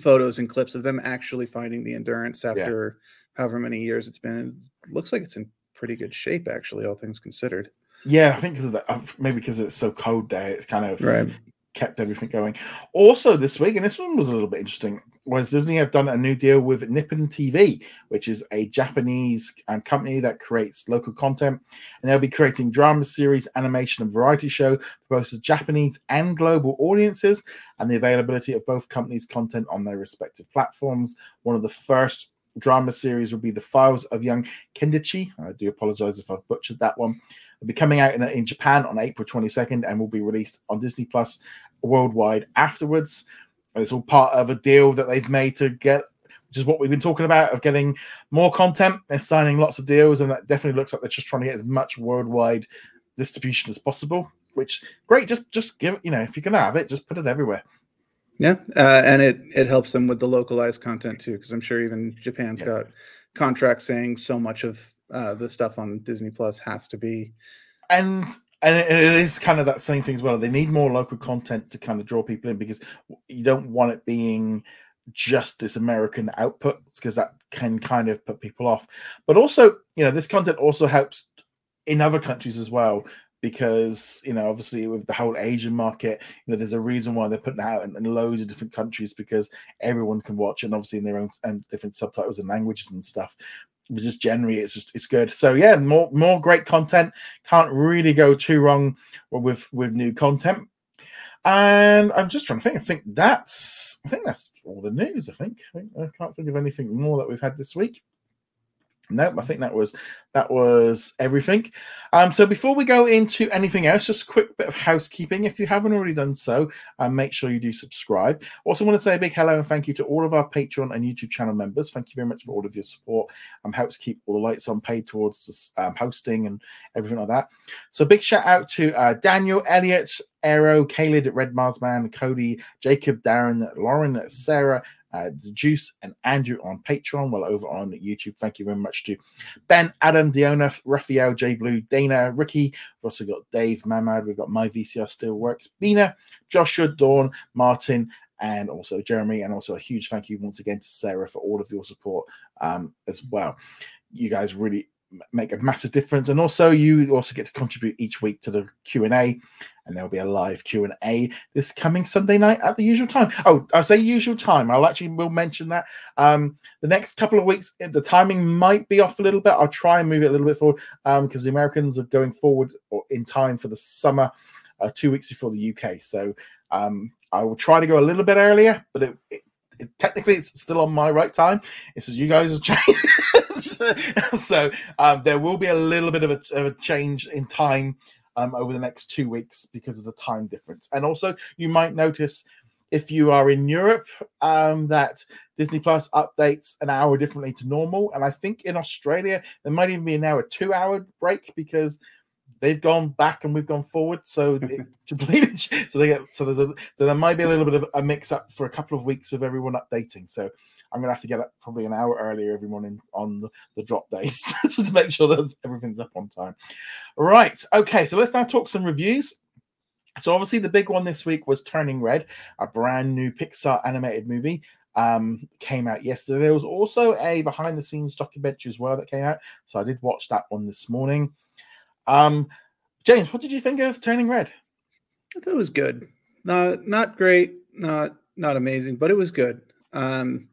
photos and clips of them actually finding the endurance after however many years it's been. It looks like it's in pretty good shape, actually, all things considered. Yeah, I think because of uh, maybe because it's so cold there, it's kind of Right. Kept everything going. Also, this week, and this one was a little bit interesting, was Disney have done a new deal with Nippon TV, which is a Japanese um, company that creates local content, and they'll be creating drama series, animation, and variety show for both Japanese and global audiences, and the availability of both companies' content on their respective platforms. One of the first drama series will be The Files of Young Kendichi. I do apologize if I've butchered that one. It'll be coming out in, in Japan on April 22nd and will be released on Disney Plus worldwide afterwards. And it's all part of a deal that they've made to get, which is what we've been talking about, of getting more content. They're signing lots of deals, and that definitely looks like they're just trying to get as much worldwide distribution as possible. Which great, just just give you know if you can have it, just put it everywhere. Yeah, uh, and it it helps them with the localized content too, because I'm sure even Japan's Yeah. got contracts saying so much of uh, the stuff on Disney Plus has to be. and and it it is kind of that same thing as well. They need more local content to kind of draw people in because you don't want it being just this American output because that can kind of put people off. But also, you know, this content also helps in other countries as well because you know obviously with the whole asian market you know there's a reason why they're putting it out in, in loads of different countries because everyone can watch and obviously in their own and different subtitles and languages and stuff. But just generally it's just it's good. So yeah more more great content. Can't really go too wrong with with new content. And i'm just trying to think. I think that's i think that's all the news i think. I, think, I can't think of anything more that we've had this week Nope, I think that was that was everything. Um, so before we go into anything else, just a quick bit of housekeeping. If you haven't already done so, um, make sure you do subscribe. Also, want to say a big hello and thank you to all of our Patreon and YouTube channel members. Thank you very much for all of your support. Um, helps keep all the lights on paid towards this, um, hosting and everything like that. So big shout out to uh, Daniel, Elliot, Aero, Caleb, Red Mars Man, Cody, Jacob, Darren, Lauren, Sarah, uh, the Juice and Andrew on Patreon, well over on YouTube. Thank you very much to Ben, Adam, Diona, Raphael, J Blue, Dana, Ricky. We've also got Dave, Mamad. We've got My VCR Still Works, Bina, Joshua, Dawn, Martin, and also Jeremy. And also a huge thank you once again to Sarah for all of your support um, as well. You guys really make a massive difference. And also you also get to contribute each week to the q&a and there'll be a live q&a this coming sunday night at the usual time. Oh i say usual time. I'll actually will mention that um the next couple of weeks the timing might be off a little bit. I'll try and move it a little bit forward um because the americans are going forward or in time for the summer uh, two weeks before the uk so um i will try to go a little bit earlier but it, it, it technically it's still on my right time It says you guys are changed so um, there will be a little bit of a, of a change in time um, over the next two weeks because of the time difference. And also, you might notice if you are in Europe um, that Disney Plus updates an hour differently to normal. And I think in Australia, there might even be now a two hour break because they've gone back and we've gone forward. So it, so they get so there's a so there might be a little bit of a mix up for a couple of weeks with everyone updating. So I'm gonna have to get up probably an hour earlier every morning on the, the drop days to make sure that everything's up on time. Right. Okay. So let's now talk some reviews. So obviously the big one this week was Turning Red, a brand new Pixar animated movie. Um, came out yesterday. There was also a behind the scenes documentary as well that came out. So I did watch that one this morning. Um, James, what did you think of Turning Red? I thought it was good. Not not great, not not amazing, but it was good. Um,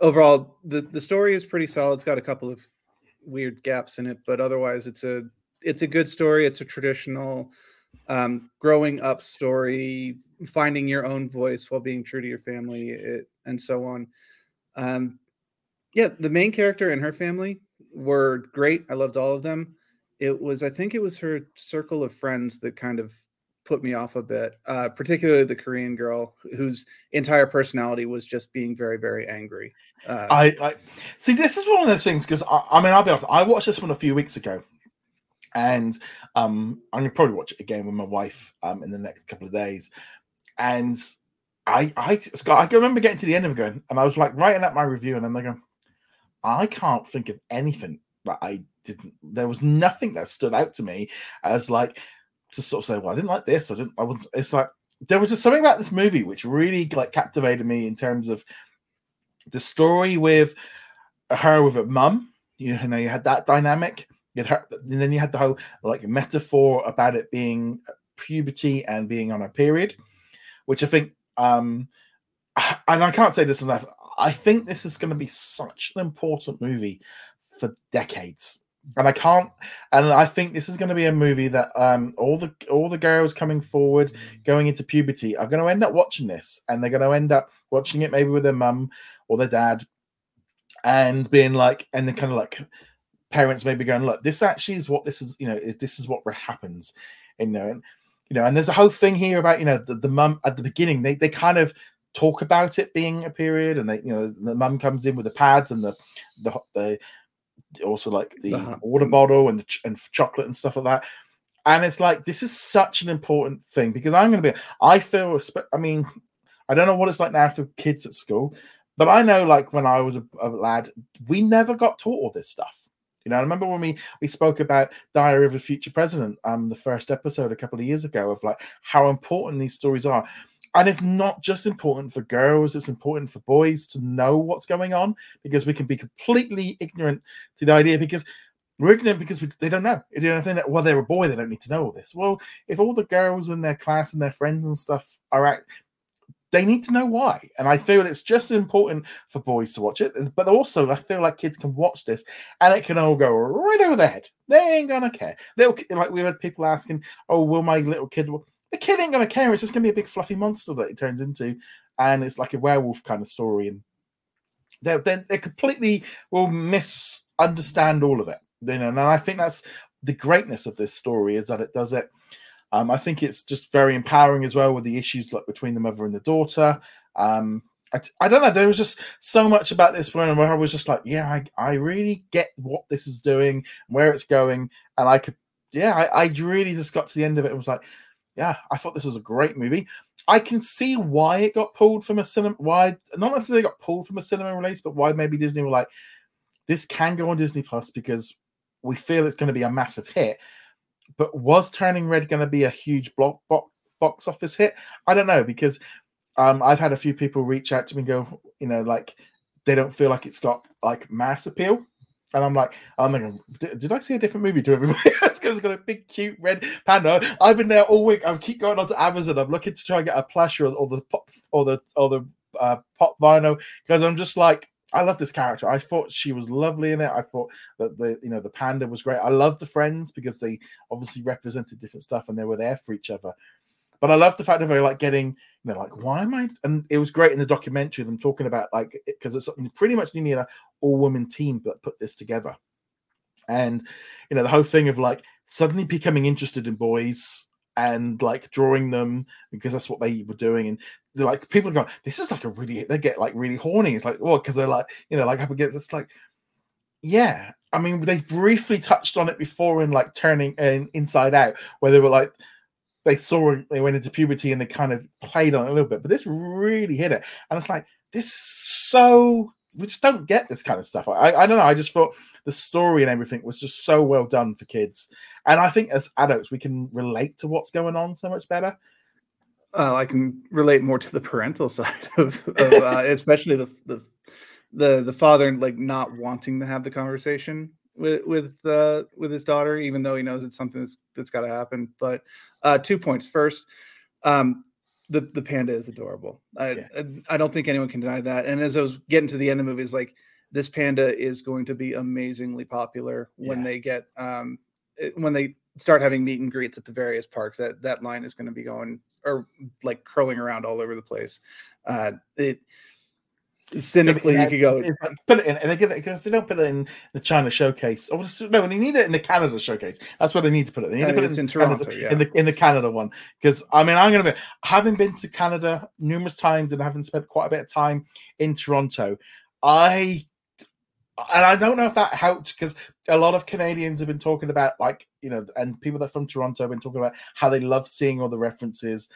overall, the the story is pretty solid. It's got a couple of weird gaps in it, but otherwise, it's a it's a good story. It's a traditional um, growing up story, finding your own voice while being true to your family, it, and so on. Um, yeah, the main character and her family were great. I loved all of them. It was, I think, it was her circle of friends that kind of put me off a bit, uh, particularly the Korean girl whose entire personality was just being very, very angry. Uh, I, I, see. This is one of those things because I, I, mean, I'll be honest. I watched this one a few weeks ago, and um, I'm gonna probably watch it again with my wife um, in the next couple of days. And I, I, Scott, I can remember getting to the end of it going, and I was like writing up my review, and then I go, I can't think of anything that I didn't. There was nothing that stood out to me as like to sort of say, well, I didn't like this. I didn't. I was. It's like there was just something about this movie which really like captivated me in terms of the story with her with her mum. You know, you had that dynamic. You had her, and then you had the whole like metaphor about it being puberty and being on a period, which I think. um and I can't say this enough. I think this is going to be such an important movie for decades and I can't. And I think this is going to be a movie that um, all the all the girls coming forward, going into puberty, are going to end up watching this, and they're going to end up watching it maybe with their mum or their dad, and being like, and then kind of like parents maybe going, look, this actually is what this is. You know, this is what happens. You know, and you know, and there's a whole thing here about you know the, the mum at the beginning. They they kind of talk about it being a period, and they you know the mum comes in with the pads and the the the also like the uh-huh. water bottle and the ch- and chocolate and stuff like that. And it's like this is such an important thing because I'm going to be. I feel. I mean, I don't know what it's like now for kids at school, but I know like when I was a, a lad, we never got taught all this stuff. You know, I remember when we we spoke about Diary of a Future President, um, the first episode a couple of years ago of like how important these stories are and it's not just important for girls it's important for boys to know what's going on because we can be completely ignorant to the idea because we're ignorant because we, they don't know. They don't think that well they're a boy they don't need to know all this. Well if all the girls in their class and their friends and stuff are at they need to know why. And i feel it's just important for boys to watch it but also i feel like kids can watch this and it can all go right over their head. They ain't gonna care. They'll like we had people asking oh will my little kid the kid ain't gonna care. It's just gonna be a big fluffy monster that it turns into, and it's like a werewolf kind of story. And they they they completely will misunderstand all of it. You know, and I think that's the greatness of this story is that it does it. Um, I think it's just very empowering as well with the issues like between the mother and the daughter. Um, I, I don't know. There was just so much about this one where I was just like, yeah, I, I really get what this is doing, where it's going, and I could, yeah, I, I really just got to the end of it and was like, yeah, I thought this was a great movie. I can see why it got pulled from a cinema. Why not necessarily got pulled from a cinema release, but why maybe Disney were like, this can go on Disney Plus because we feel it's going to be a massive hit. But was Turning Red going to be a huge block, box, office hit? I don't know because um, I've had a few people reach out to me and go, you know, like they don't feel like it's got like mass appeal. And I'm like, I'm like, did I see a different movie to everybody else? Because it's got a big, cute red panda. I've been there all week. I keep going onto Amazon. I'm looking to try and get a plush or, or the pop or the or the uh, pop vinyl because I'm just like, I love this character. I thought she was lovely in it. I thought that the you know the panda was great. I love the friends because they obviously represented different stuff and they were there for each other. But I love the fact of like getting, know, like why am I? And it was great in the documentary them talking about like because it's pretty much nearly an all woman team that put this together, and you know the whole thing of like suddenly becoming interested in boys and like drawing them because that's what they were doing. And they're like people are going this is like a really they get like really horny. It's like well because they're like you know like up against it's like yeah. I mean they briefly touched on it before in like turning and inside out where they were like they saw they went into puberty and they kind of played on it a little bit, but this really hit it. And it's like, this so we just don't get this kind of stuff. I, I don't know. I just thought the story and everything was just so well done for kids. And I think as adults, we can relate to what's going on so much better. Uh, I can relate more to the parental side of, of uh, especially the, the the the father like not wanting to have the conversation with with uh, with his daughter, even though he knows it's something that's that's got to happen. But uh, two points. First, um, the the panda is adorable. I, yeah. I, I don't think anyone can deny that. And as I was getting to the end of the movie, it's like this panda is going to be amazingly popular when yeah. they get um when they start having meet and greets at the various parks. That that line is going to be going or like curling around all over the place. Uh, it cynically you could go put it in and they get it they don't put it in the China showcase. Oh, or no, they need it in the Canada showcase. That's where they need to put it. They need to put it in, in Toronto, Canada, yeah. in the in the Canada one. Because I mean, I'm gonna be having been to Canada numerous times and having spent quite a bit of time in Toronto. I and I don't know if that helped because a lot of Canadians have been talking about like you know, and people that from Toronto have been talking about how they love seeing all the references,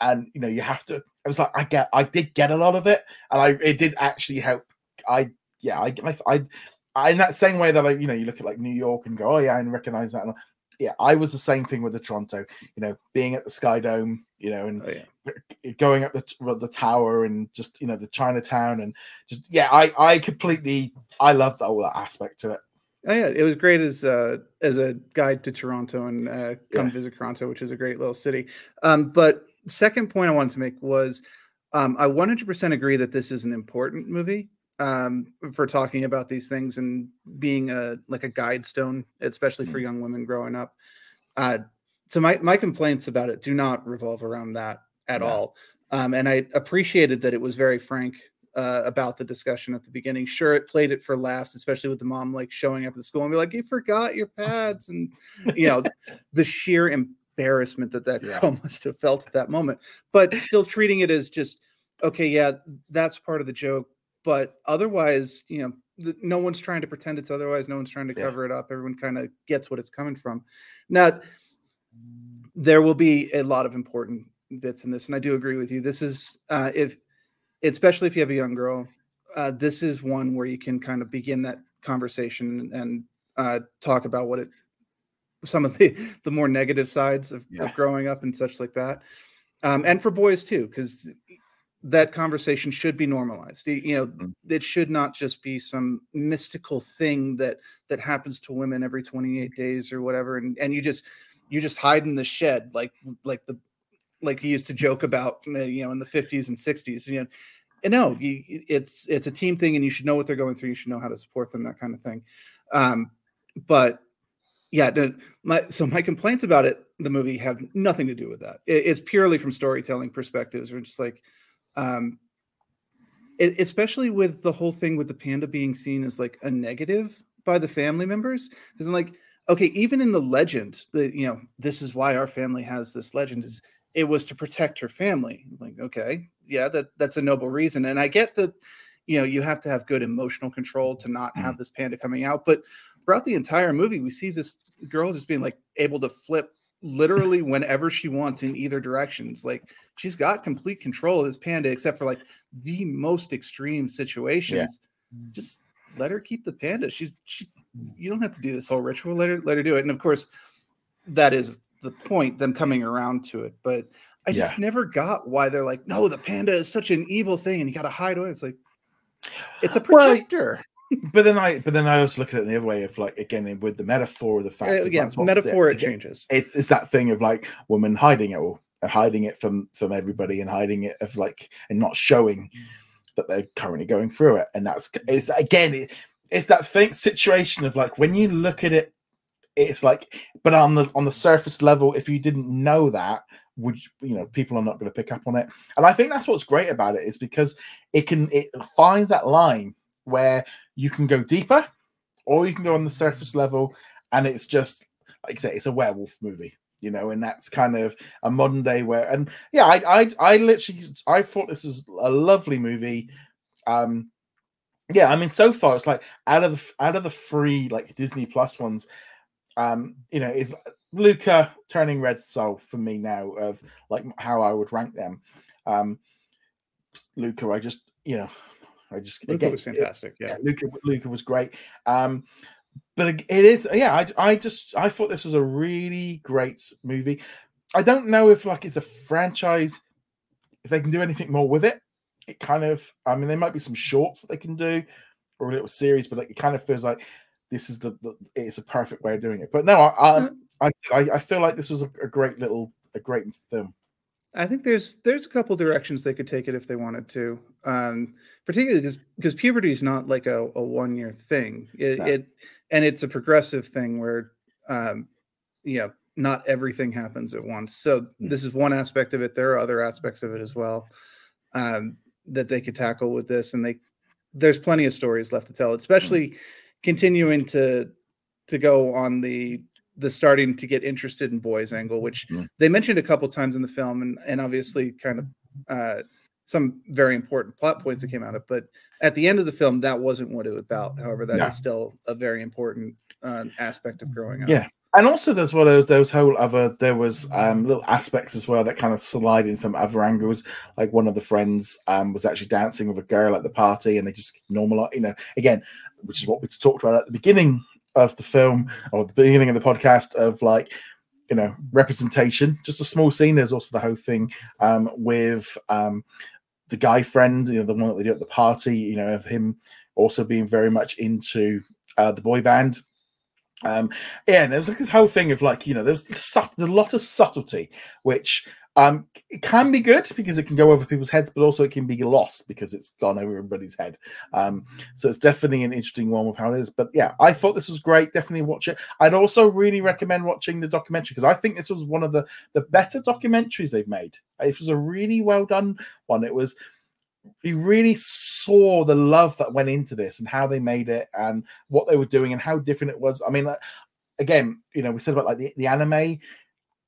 and you know, you have to. I was like, I get, I did get a lot of it, and I it did actually help. I yeah, I I, I, in that same way that like you know, you look at like New York and go, oh yeah, I recognize that. Yeah, I was the same thing with the Toronto. You know, being at the Sky Dome, you know, and oh, yeah. going up the the tower and just you know the Chinatown and just yeah, I I completely I loved all that aspect to it. Oh yeah, it was great as uh, as a guide to Toronto and uh, come yeah. visit Toronto, which is a great little city. Um, but second point I wanted to make was um, I 100% agree that this is an important movie um, for talking about these things and being a like a guide stone, especially for mm-hmm. young women growing up. Uh, so my my complaints about it do not revolve around that at all. Um, and I appreciated that it was very frank uh, about the discussion at the beginning. Sure, it played it for laughs, especially with the mom like showing up at the school and be like, "You forgot your pads," and you know, the sheer embarrassment that that girl yeah. must have felt at that moment. But still treating it as just okay, yeah, that's part of the joke but otherwise, you know, the, no one's trying to pretend it's otherwise. No one's trying to yeah. cover it up. Everyone kind of gets what it's coming from. Now, there will be a lot of important bits in this, and I do agree with you. This is uh, if, especially if you have a young girl, uh, this is one where you can kind of begin that conversation and uh, talk about what it, some of the the more negative sides of, yeah. of growing up and such like that, um, and for boys too, because that conversation should be normalized you know mm-hmm. it should not just be some mystical thing that that happens to women every 28 days or whatever and and you just you just hide in the shed like like the like he used to joke about uh, you know in the 50s and 60s you know and no you, it's it's a team thing and you should know what they're going through you should know how to support them that kind of thing um but yeah no, my so my complaints about it the movie have nothing to do with that it, it's purely from storytelling perspectives we're just like um, it, especially with the whole thing with the panda being seen as like a negative by the family members, because like, okay, even in the legend, the you know, this is why our family has this legend is it was to protect her family. Like, okay, yeah, that that's a noble reason, and I get that. You know, you have to have good emotional control to not have mm-hmm. this panda coming out, but throughout the entire movie, we see this girl just being like able to flip literally whenever she wants in either directions. Like she's got complete control of this panda, except for like the most extreme situations. Yeah. Just let her keep the panda. She's she, mm-hmm. you don't have to do this whole ritual. Let her let her do it. And of course, that is the point, them coming around to it. But I just yeah. never got why they're like, no, the panda is such an evil thing and you gotta hide away. It's like it's a protector. But then I, but then I also look at it the other way of like again with the metaphor of the fact. Uh, yeah, metaphor it, it changes. It's it's that thing of like woman hiding it or hiding it from from everybody and hiding it of like and not showing that they're currently going through it. And that's it's again it, it's that thing situation of like when you look at it, it's like but on the on the surface level, if you didn't know that, would you know people are not going to pick up on it and i think that's what's great about it is because it can it finds that line where you can go deeper or you can go on the surface level and it's just like I say it's a werewolf movie you know and that's kind of a modern day where and yeah I, I i literally i thought this was a lovely movie. Um yeah i mean so far it's like out of the out of the free like disney plus ones um you know is luca turning red soul for me now of like how i would rank them. Um luca i just you know I just Luca again, was fantastic. It, yeah. yeah, Luca Luca was great. Um, but it is yeah. I I just I thought this was a really great movie. I don't know if like it's a franchise if they can do anything more with it. It kind of I mean there might be some shorts that they can do or a little series, but like it kind of feels like this is the, the it's a perfect way of doing it. But no, I I, I, I feel like this was a, a great little a great film. I think there's there's a couple directions they could take it if they wanted to. Um, particularly because because puberty is not like a, a one year thing. It, no. it, and it's a progressive thing where um, you know not everything happens at once. So mm. this is one aspect of it. There are other aspects of it as well um, that they could tackle with this, and they there's plenty of stories left to tell, especially mm. continuing to to go on the the starting to get interested in boys angle, which mm. they mentioned a couple times in the film, and and obviously kind of uh, some very important plot points that came out of. it. But at the end of the film, that wasn't what it was about. However, that yeah. is still a very important uh, aspect of growing up. Yeah, and also there's one of those, those whole other there was um little aspects as well that kind of slide in from other angles like one of the friends um was actually dancing with a girl at the party and they just normal you know again which is what we talked about at the beginning of the film or the beginning of the podcast of like you know representation just a small scene. There's also the whole thing um with um the guy friend you know the one that they do at the party you know of him also being very much into uh, the boy band. Um, yeah, and there's like this whole thing of like, you know, there's, there's a lot of subtlety, which um, it can be good because it can go over people's heads, but also it can be lost because it's gone over everybody's head. Um, so it's definitely an interesting one with how it is. But yeah, I thought this was great. Definitely watch it. I'd also really recommend watching the documentary because I think this was one of the the better documentaries they've made. It was a really well done one. It was you really saw the love that went into this and how they made it and what they were doing and how different it was. I mean, again, you know, we said about like the, the anime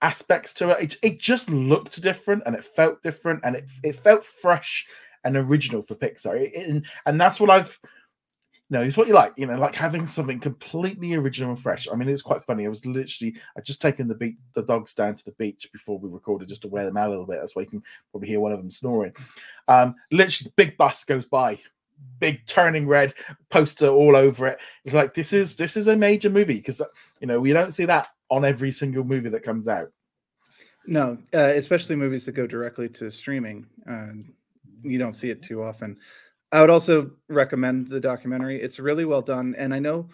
aspects to it. it. It just looked different and it felt different and it, it felt fresh and original for Pixar. It, it, and that's what I've no, it's what you like, you know, like having something completely original and fresh. I mean, it's quite funny. I was literally, I just taken the beat, the dogs down to the beach before we recorded just to wear them out a little bit. That's why you can probably hear one of them snoring. Um, literally, the big bus goes by, big turning red poster all over it. It's like this is this is a major movie because you know we don't see that on every single movie that comes out. No, uh, especially movies that go directly to streaming. Uh, you don't see it too often. I would also recommend the documentary. It's really well done, and I know,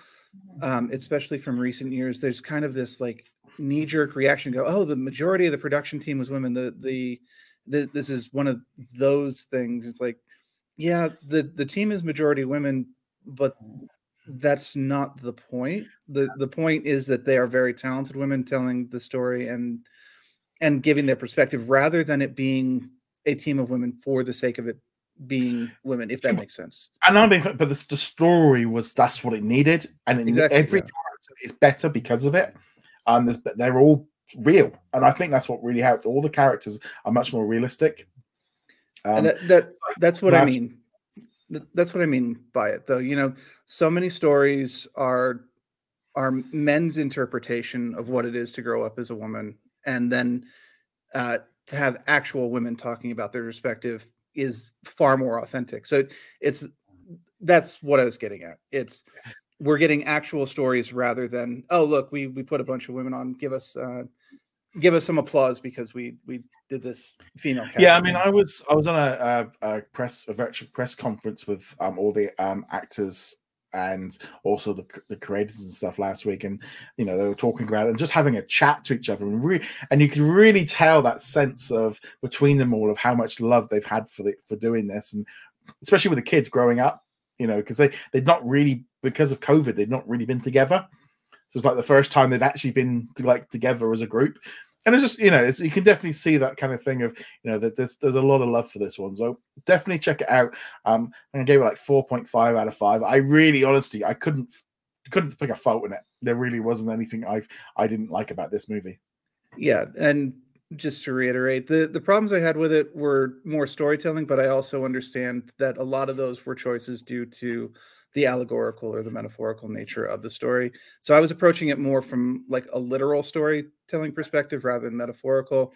um, especially from recent years, there's kind of this like knee jerk reaction. Go, oh, the majority of the production team was women. The, the the this is one of those things. It's like, yeah, the the team is majority women, but that's not the point. the The point is that they are very talented women telling the story and and giving their perspective, rather than it being a team of women for the sake of it being women, if that makes sense. And I mean, but the, the story was that's what it needed, and exactly, every yeah. character is better because of it. Um, they're all real, and I think that's what really helped. All the characters are much more realistic. Um, and that, that that's what that's, I mean. That's what I mean by it, though. You know, so many stories are are men's interpretation of what it is to grow up as a woman, and then uh, to have actual women talking about their respective is far more authentic. So it's that's what I was getting at. It's we're getting actual stories rather than oh look we we put a bunch of women on give us uh give us some applause because we we did this female cast. yeah i mean i was i was on a, a, a press a virtual press conference with um all the um actors and also the, the creators and stuff last week and you know they were talking about it and just having a chat to each other and really and you could really tell that sense of between them all of how much love they've had for the for doing this and especially with the kids growing up you know because they they'd not really because of covid they'd not really been together so it's like the first time they'd actually been like together as a group and it's just you know you can definitely see that kind of thing of you know that there's there's a lot of love for this one. So definitely check it out. Um and i gave it like 4.5 out of 5 i really honestly i couldn't couldn't pick a fault in it. There really wasn't anything i've i didn't like about this movie. Yeah and just to reiterate the the problems i had with it were more storytelling but i also understand that a lot of those were choices due to the allegorical or the metaphorical nature of the story. So I was approaching it more from like a literal storytelling perspective rather than metaphorical.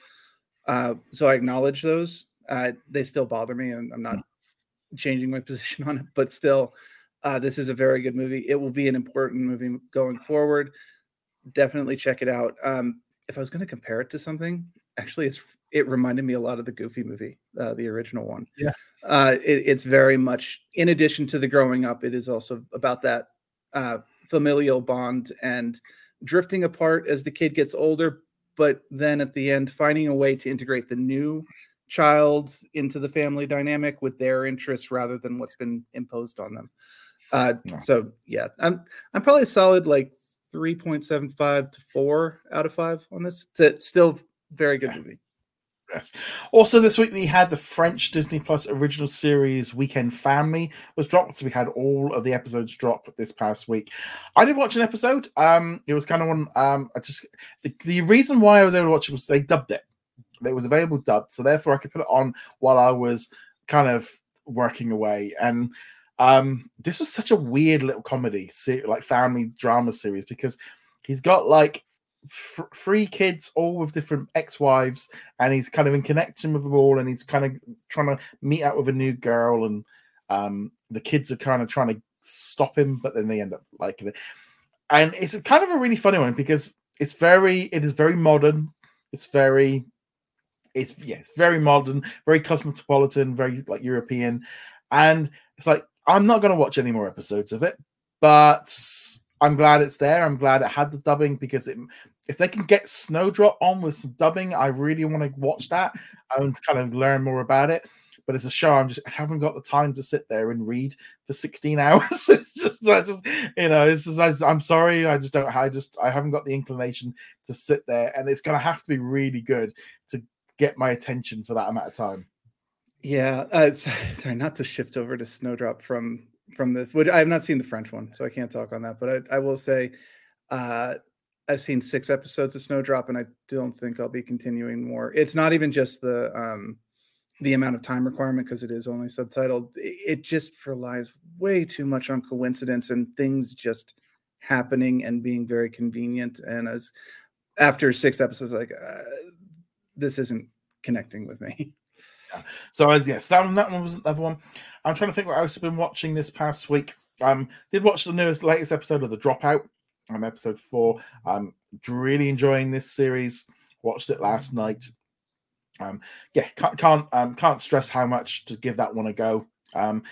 Uh, so I acknowledge those. Uh, they still bother me, and I'm not changing my position on it. But still, uh, this is a very good movie. It will be an important movie going forward. Definitely check it out. Um, if I was going to compare it to something, actually, it's it reminded me a lot of the Goofy movie, uh, the original one. Yeah, uh, it, it's very much in addition to the growing up. It is also about that uh, familial bond and drifting apart as the kid gets older, but then at the end finding a way to integrate the new child into the family dynamic with their interests rather than what's been imposed on them. Uh, yeah. So yeah, I'm I'm probably a solid like 3.75 to 4 out of 5 on this. It's still very good yeah. movie. Yes. Also, this week we had the French Disney Plus original series Weekend Family was dropped. So we had all of the episodes drop this past week. I did watch an episode. Um, it was kind of one. Um, I just the, the reason why I was able to watch it was they dubbed it. It was available dubbed, so therefore I could put it on while I was kind of working away. And um, this was such a weird little comedy, like family drama series, because he's got like three kids, all with different ex-wives, and he's kind of in connection with them all, and he's kind of trying to meet out with a new girl, and um, the kids are kind of trying to stop him, but then they end up liking it. And it's kind of a really funny one because it's very, it is very modern. It's very, it's yeah, it's very modern, very cosmopolitan, very like European, and it's like I'm not going to watch any more episodes of it, but I'm glad it's there. I'm glad it had the dubbing because it, if they can get Snowdrop on with some dubbing, I really want to watch that and kind of learn more about it. But it's a show, I'm just I haven't got the time to sit there and read for 16 hours. it's just, I just, you know, it's just, I, am sorry, I just don't, I just, I haven't got the inclination to sit there, and it's going to have to be really good to get my attention for that amount of time. Yeah, uh, sorry, not to shift over to Snowdrop from from this, which I have not seen the French one, so I can't talk on that. But I, I will say, uh, I've seen six episodes of Snowdrop, and I don't think I'll be continuing more. It's not even just the um, the amount of time requirement because it is only subtitled. It just relies way too much on coincidence and things just happening and being very convenient. And as after six episodes, like uh, this isn't connecting with me. So uh, yes, that one that one was another one. I'm trying to think what else I've been watching this past week. Um, did watch the newest latest episode of The Dropout. I'm episode four. I'm really enjoying this series. Watched it last night. Um, yeah, can't can't um, can't stress how much to give that one a go. Um,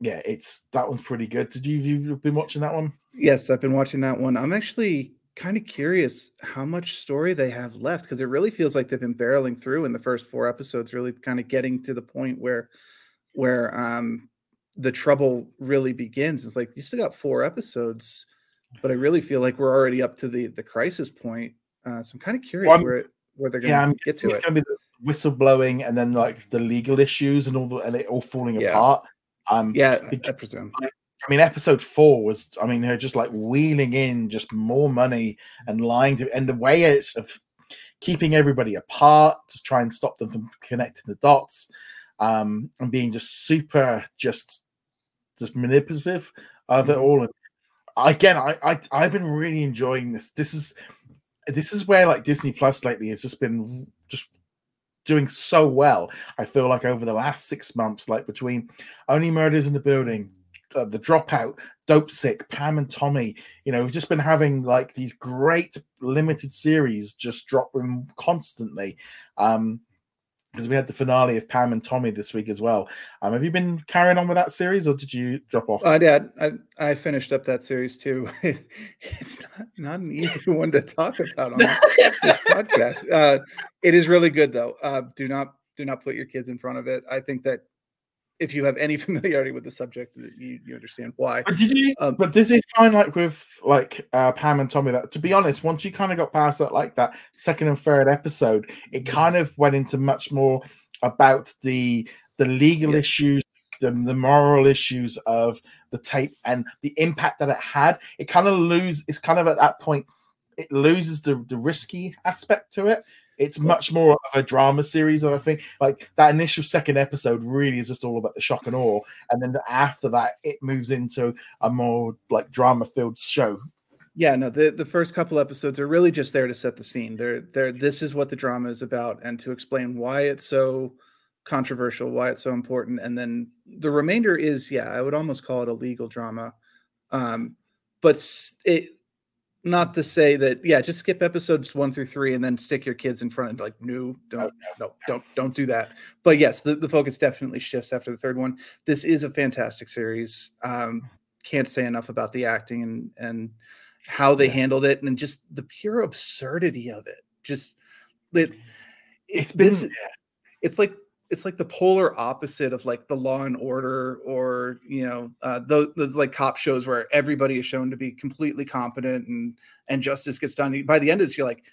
yeah, it's that one's pretty good. Did you you been watching that one? Yes, I've been watching that one. I'm actually kind of curious how much story they have left because it really feels like they've been barreling through in the first four episodes, really kind of getting to the point where where um the trouble really begins. It's like you still got four episodes, but I really feel like we're already up to the the crisis point. Uh, so I'm kind of curious well, where it, where they're going to yeah, get to it's it. going to be the whistleblowing and then like the legal issues and all the and it all falling yeah. apart. Um, yeah, I, I presume. I, I mean, episode four was, I mean, they're just like wheeling in just more money and lying to, and the way it's of keeping everybody apart to try and stop them from connecting the dots, um, and being just super, just, just manipulative of it mm-hmm. all. And again, I, I, I've been really enjoying this. This is, this is where like Disney Plus lately has just been just doing so well. I feel like over the last six months, like between Only Murders in the Building uh, the dropout, Dopesick, Pam and Tommy. You know, we've just been having like these great limited series just dropping constantly. Um, because we had the finale of Pam and Tommy this week as well. Um, have you been carrying on with that series, or did you drop off? I did. I, I finished up that series too. it's not, not an easy one to talk about on this, this podcast. Uh, it is really good though. Uh, do not do not put your kids in front of it. I think that if you have any familiarity with the subject, you, you understand why. But did you? Um, but did it find like with like uh, Pam and Tommy that, to be honest, once you kind of got past that, like that second and third episode, it kind of went into much more about the the legal yeah. issues, the, the moral issues of the tape and the impact that it had. It kind of lose. It's kind of at that point, it loses the the risky aspect to it it's much more of a drama series, I think. Like that initial second episode really is just all about the shock and awe, and then after that, it moves into a more like drama-filled show. Yeah, no, the, the first couple episodes are really just there to set the scene. They're they're this is what the drama is about, and to explain why it's so controversial, why it's so important, and then the remainder is, yeah, I would almost call it a legal drama. Um, but it not to say that yeah just skip episodes one through three and then stick your kids in front and like no don't no don't don't do that. But yes the, the focus definitely shifts after the third one. This is a fantastic series. Um can't say enough about the acting and and how they handled it and just the pure absurdity of it. Just it, it's been this, it's like it's like the polar opposite of like the law and order or you know uh, those, those like cop shows where everybody is shown to be completely competent and and justice gets done by the end of it you're like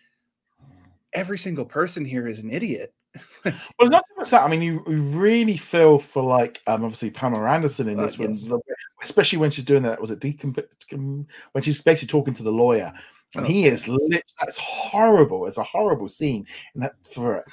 every single person here is an idiot well, not so much that. I mean, you, you really feel for like um obviously Pamela Anderson in uh, this uh, one, especially when she's doing that. Was it decom- when she's basically talking to the lawyer, and oh, he is lit. That's horrible. It's a horrible scene, and that for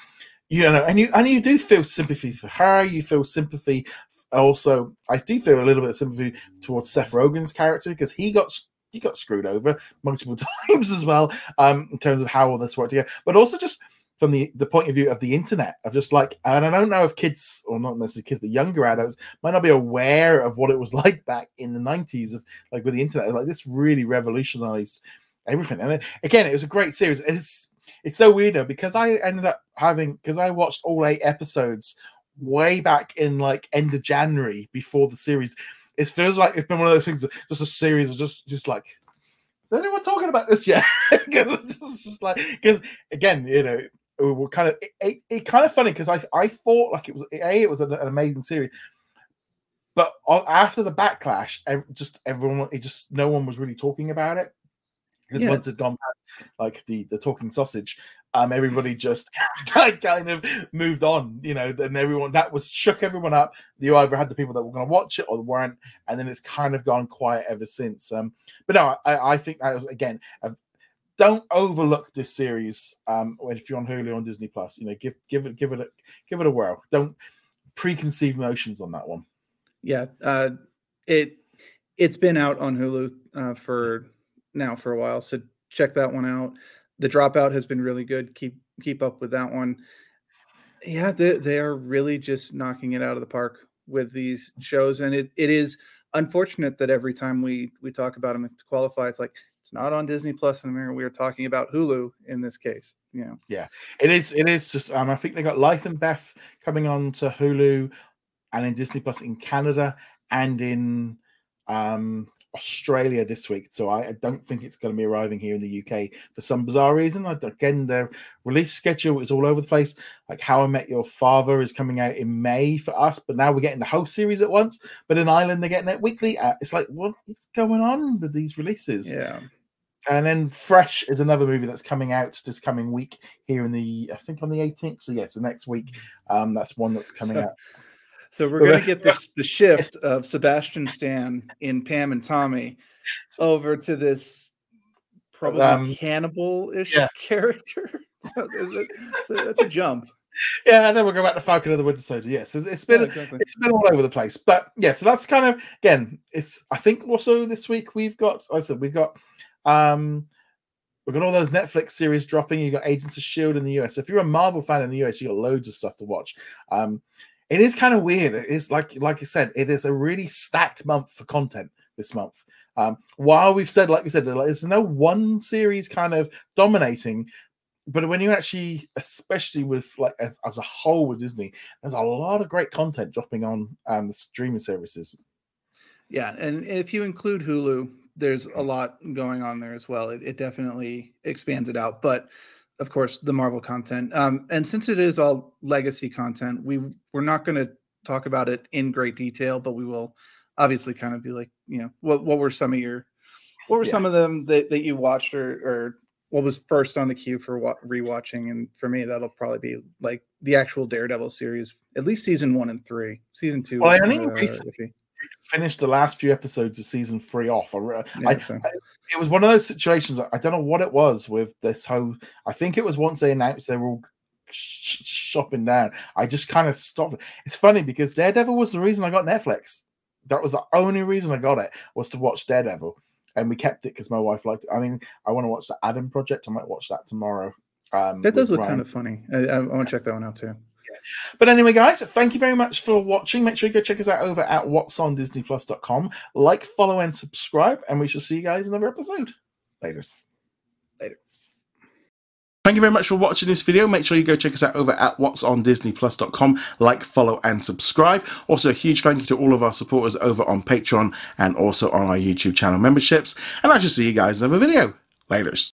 you know, and you and you do feel sympathy for her. You feel sympathy. Also, I do feel a little bit of sympathy towards Seth Rogen's character because he got he got screwed over multiple times as well um, in terms of how all this worked together. But also just from the, the point of view of the internet of just like and I don't know if kids or not necessarily kids but younger adults might not be aware of what it was like back in the 90s of like with the internet like this really revolutionized everything and it, again it was a great series it's it's so weird though because I ended up having because I watched all eight episodes way back in like end of January before the series. It feels like it's been one of those things, just a series of just just like is anyone talking about this yet? Because it's just, just like because again, you know, we're kind of it, it, it kind of funny because I I thought like it was a it was an, an amazing series, but after the backlash, just everyone it just no one was really talking about it because yeah. once it gone past like the the talking sausage um everybody just kind of moved on you know then everyone that was shook everyone up. You either had the people that were going to watch it or weren't and then it's kind of gone quiet ever since um but no i i think that was again a, don't overlook this series um if you're on hulu on disney plus you know give give it give it a give it a whirl. Don't preconceived notions on that one. Yeah uh it it's been out on hulu uh, for now for a while. So check that one out. The dropout has been really good. Keep keep up with that one. Yeah, they, they are really just knocking it out of the park with these shows, and it, it is unfortunate that every time we we talk about them to qualify, it's like it's not on Disney Plus in America. We are talking about Hulu in this case. Yeah, yeah, it is. It is just. Um, I think they got Life and Beth coming on to Hulu, and in Disney Plus in Canada and in um Australia this week, so I, I don't think it's going to be arriving here in the UK for some bizarre reason. I, again, their release schedule is all over the place. Like How I Met Your Father is coming out in May for us, but now we're getting the whole series at once. But in Ireland, they're getting it weekly. It's like, what is going on with these releases? Yeah. And then Fresh is another movie that's coming out this coming week here in the, I think on the 18th. So, yes, the next week. Um, that's one that's coming so, out. So we're going to get this the shift of Sebastian Stan in Pam and Tommy over to this probably um, cannibal-ish yeah. character. so, so that's a jump. Yeah, and then we'll go back to Falcon of the Winter Soldier. Yes, it's, it's been yeah, exactly. it's been all over the place, but yeah. So that's kind of again. It's I think also this week we've got. I said we've got um We've got all those Netflix series dropping. You've got Agents of Shield in the US. If you're a Marvel fan in the US, you got loads of stuff to watch. Um, it is kind of weird. It is like like you said, it is a really stacked month for content this month. Um, while we've said, like we said, there's no one series kind of dominating, but when you actually, especially with like as, as a whole with Disney, there's a lot of great content dropping on um, the streaming services. Yeah, and if you include Hulu, there's a lot going on there as well. It, it definitely expands it out, but of course, the Marvel content. Um, and since it is all legacy content, we we're not going to talk about it in great detail, but we will obviously kind of be like, you know, what what were some of your, what were yeah. some of them that, that you watched or or what was first on the queue for what rewatching? And for me, that'll probably be like the actual Daredevil series, at least season one and three. Season two. Well, I think uh, finished the last few episodes of season three off. I, yeah, I, so. I, it was one of those situations. I don't know what it was with this whole. I think it was once they announced they were all sh- shopping down. I just kind of stopped. It's funny because Daredevil was the reason I got Netflix. That was the only reason I got it was to watch Daredevil, and we kept it because my wife liked it. I mean, I want to watch the Adam Project. I might watch that tomorrow. Um, that does look Ryan. kind of funny. I, I want to check that one out too. But anyway, guys, thank you very much for watching. Make sure you go check us out over at what's on disneyplus.com. Like, follow, and subscribe, and we shall see you guys in another episode. Laters. Later. Thank you very much for watching this video. Make sure you go check us out over at what'sondisneyplus.com. Like, follow, and subscribe. Also, a huge thank you to all of our supporters over on Patreon and also on our YouTube channel memberships. And I shall see you guys in another video. Laters.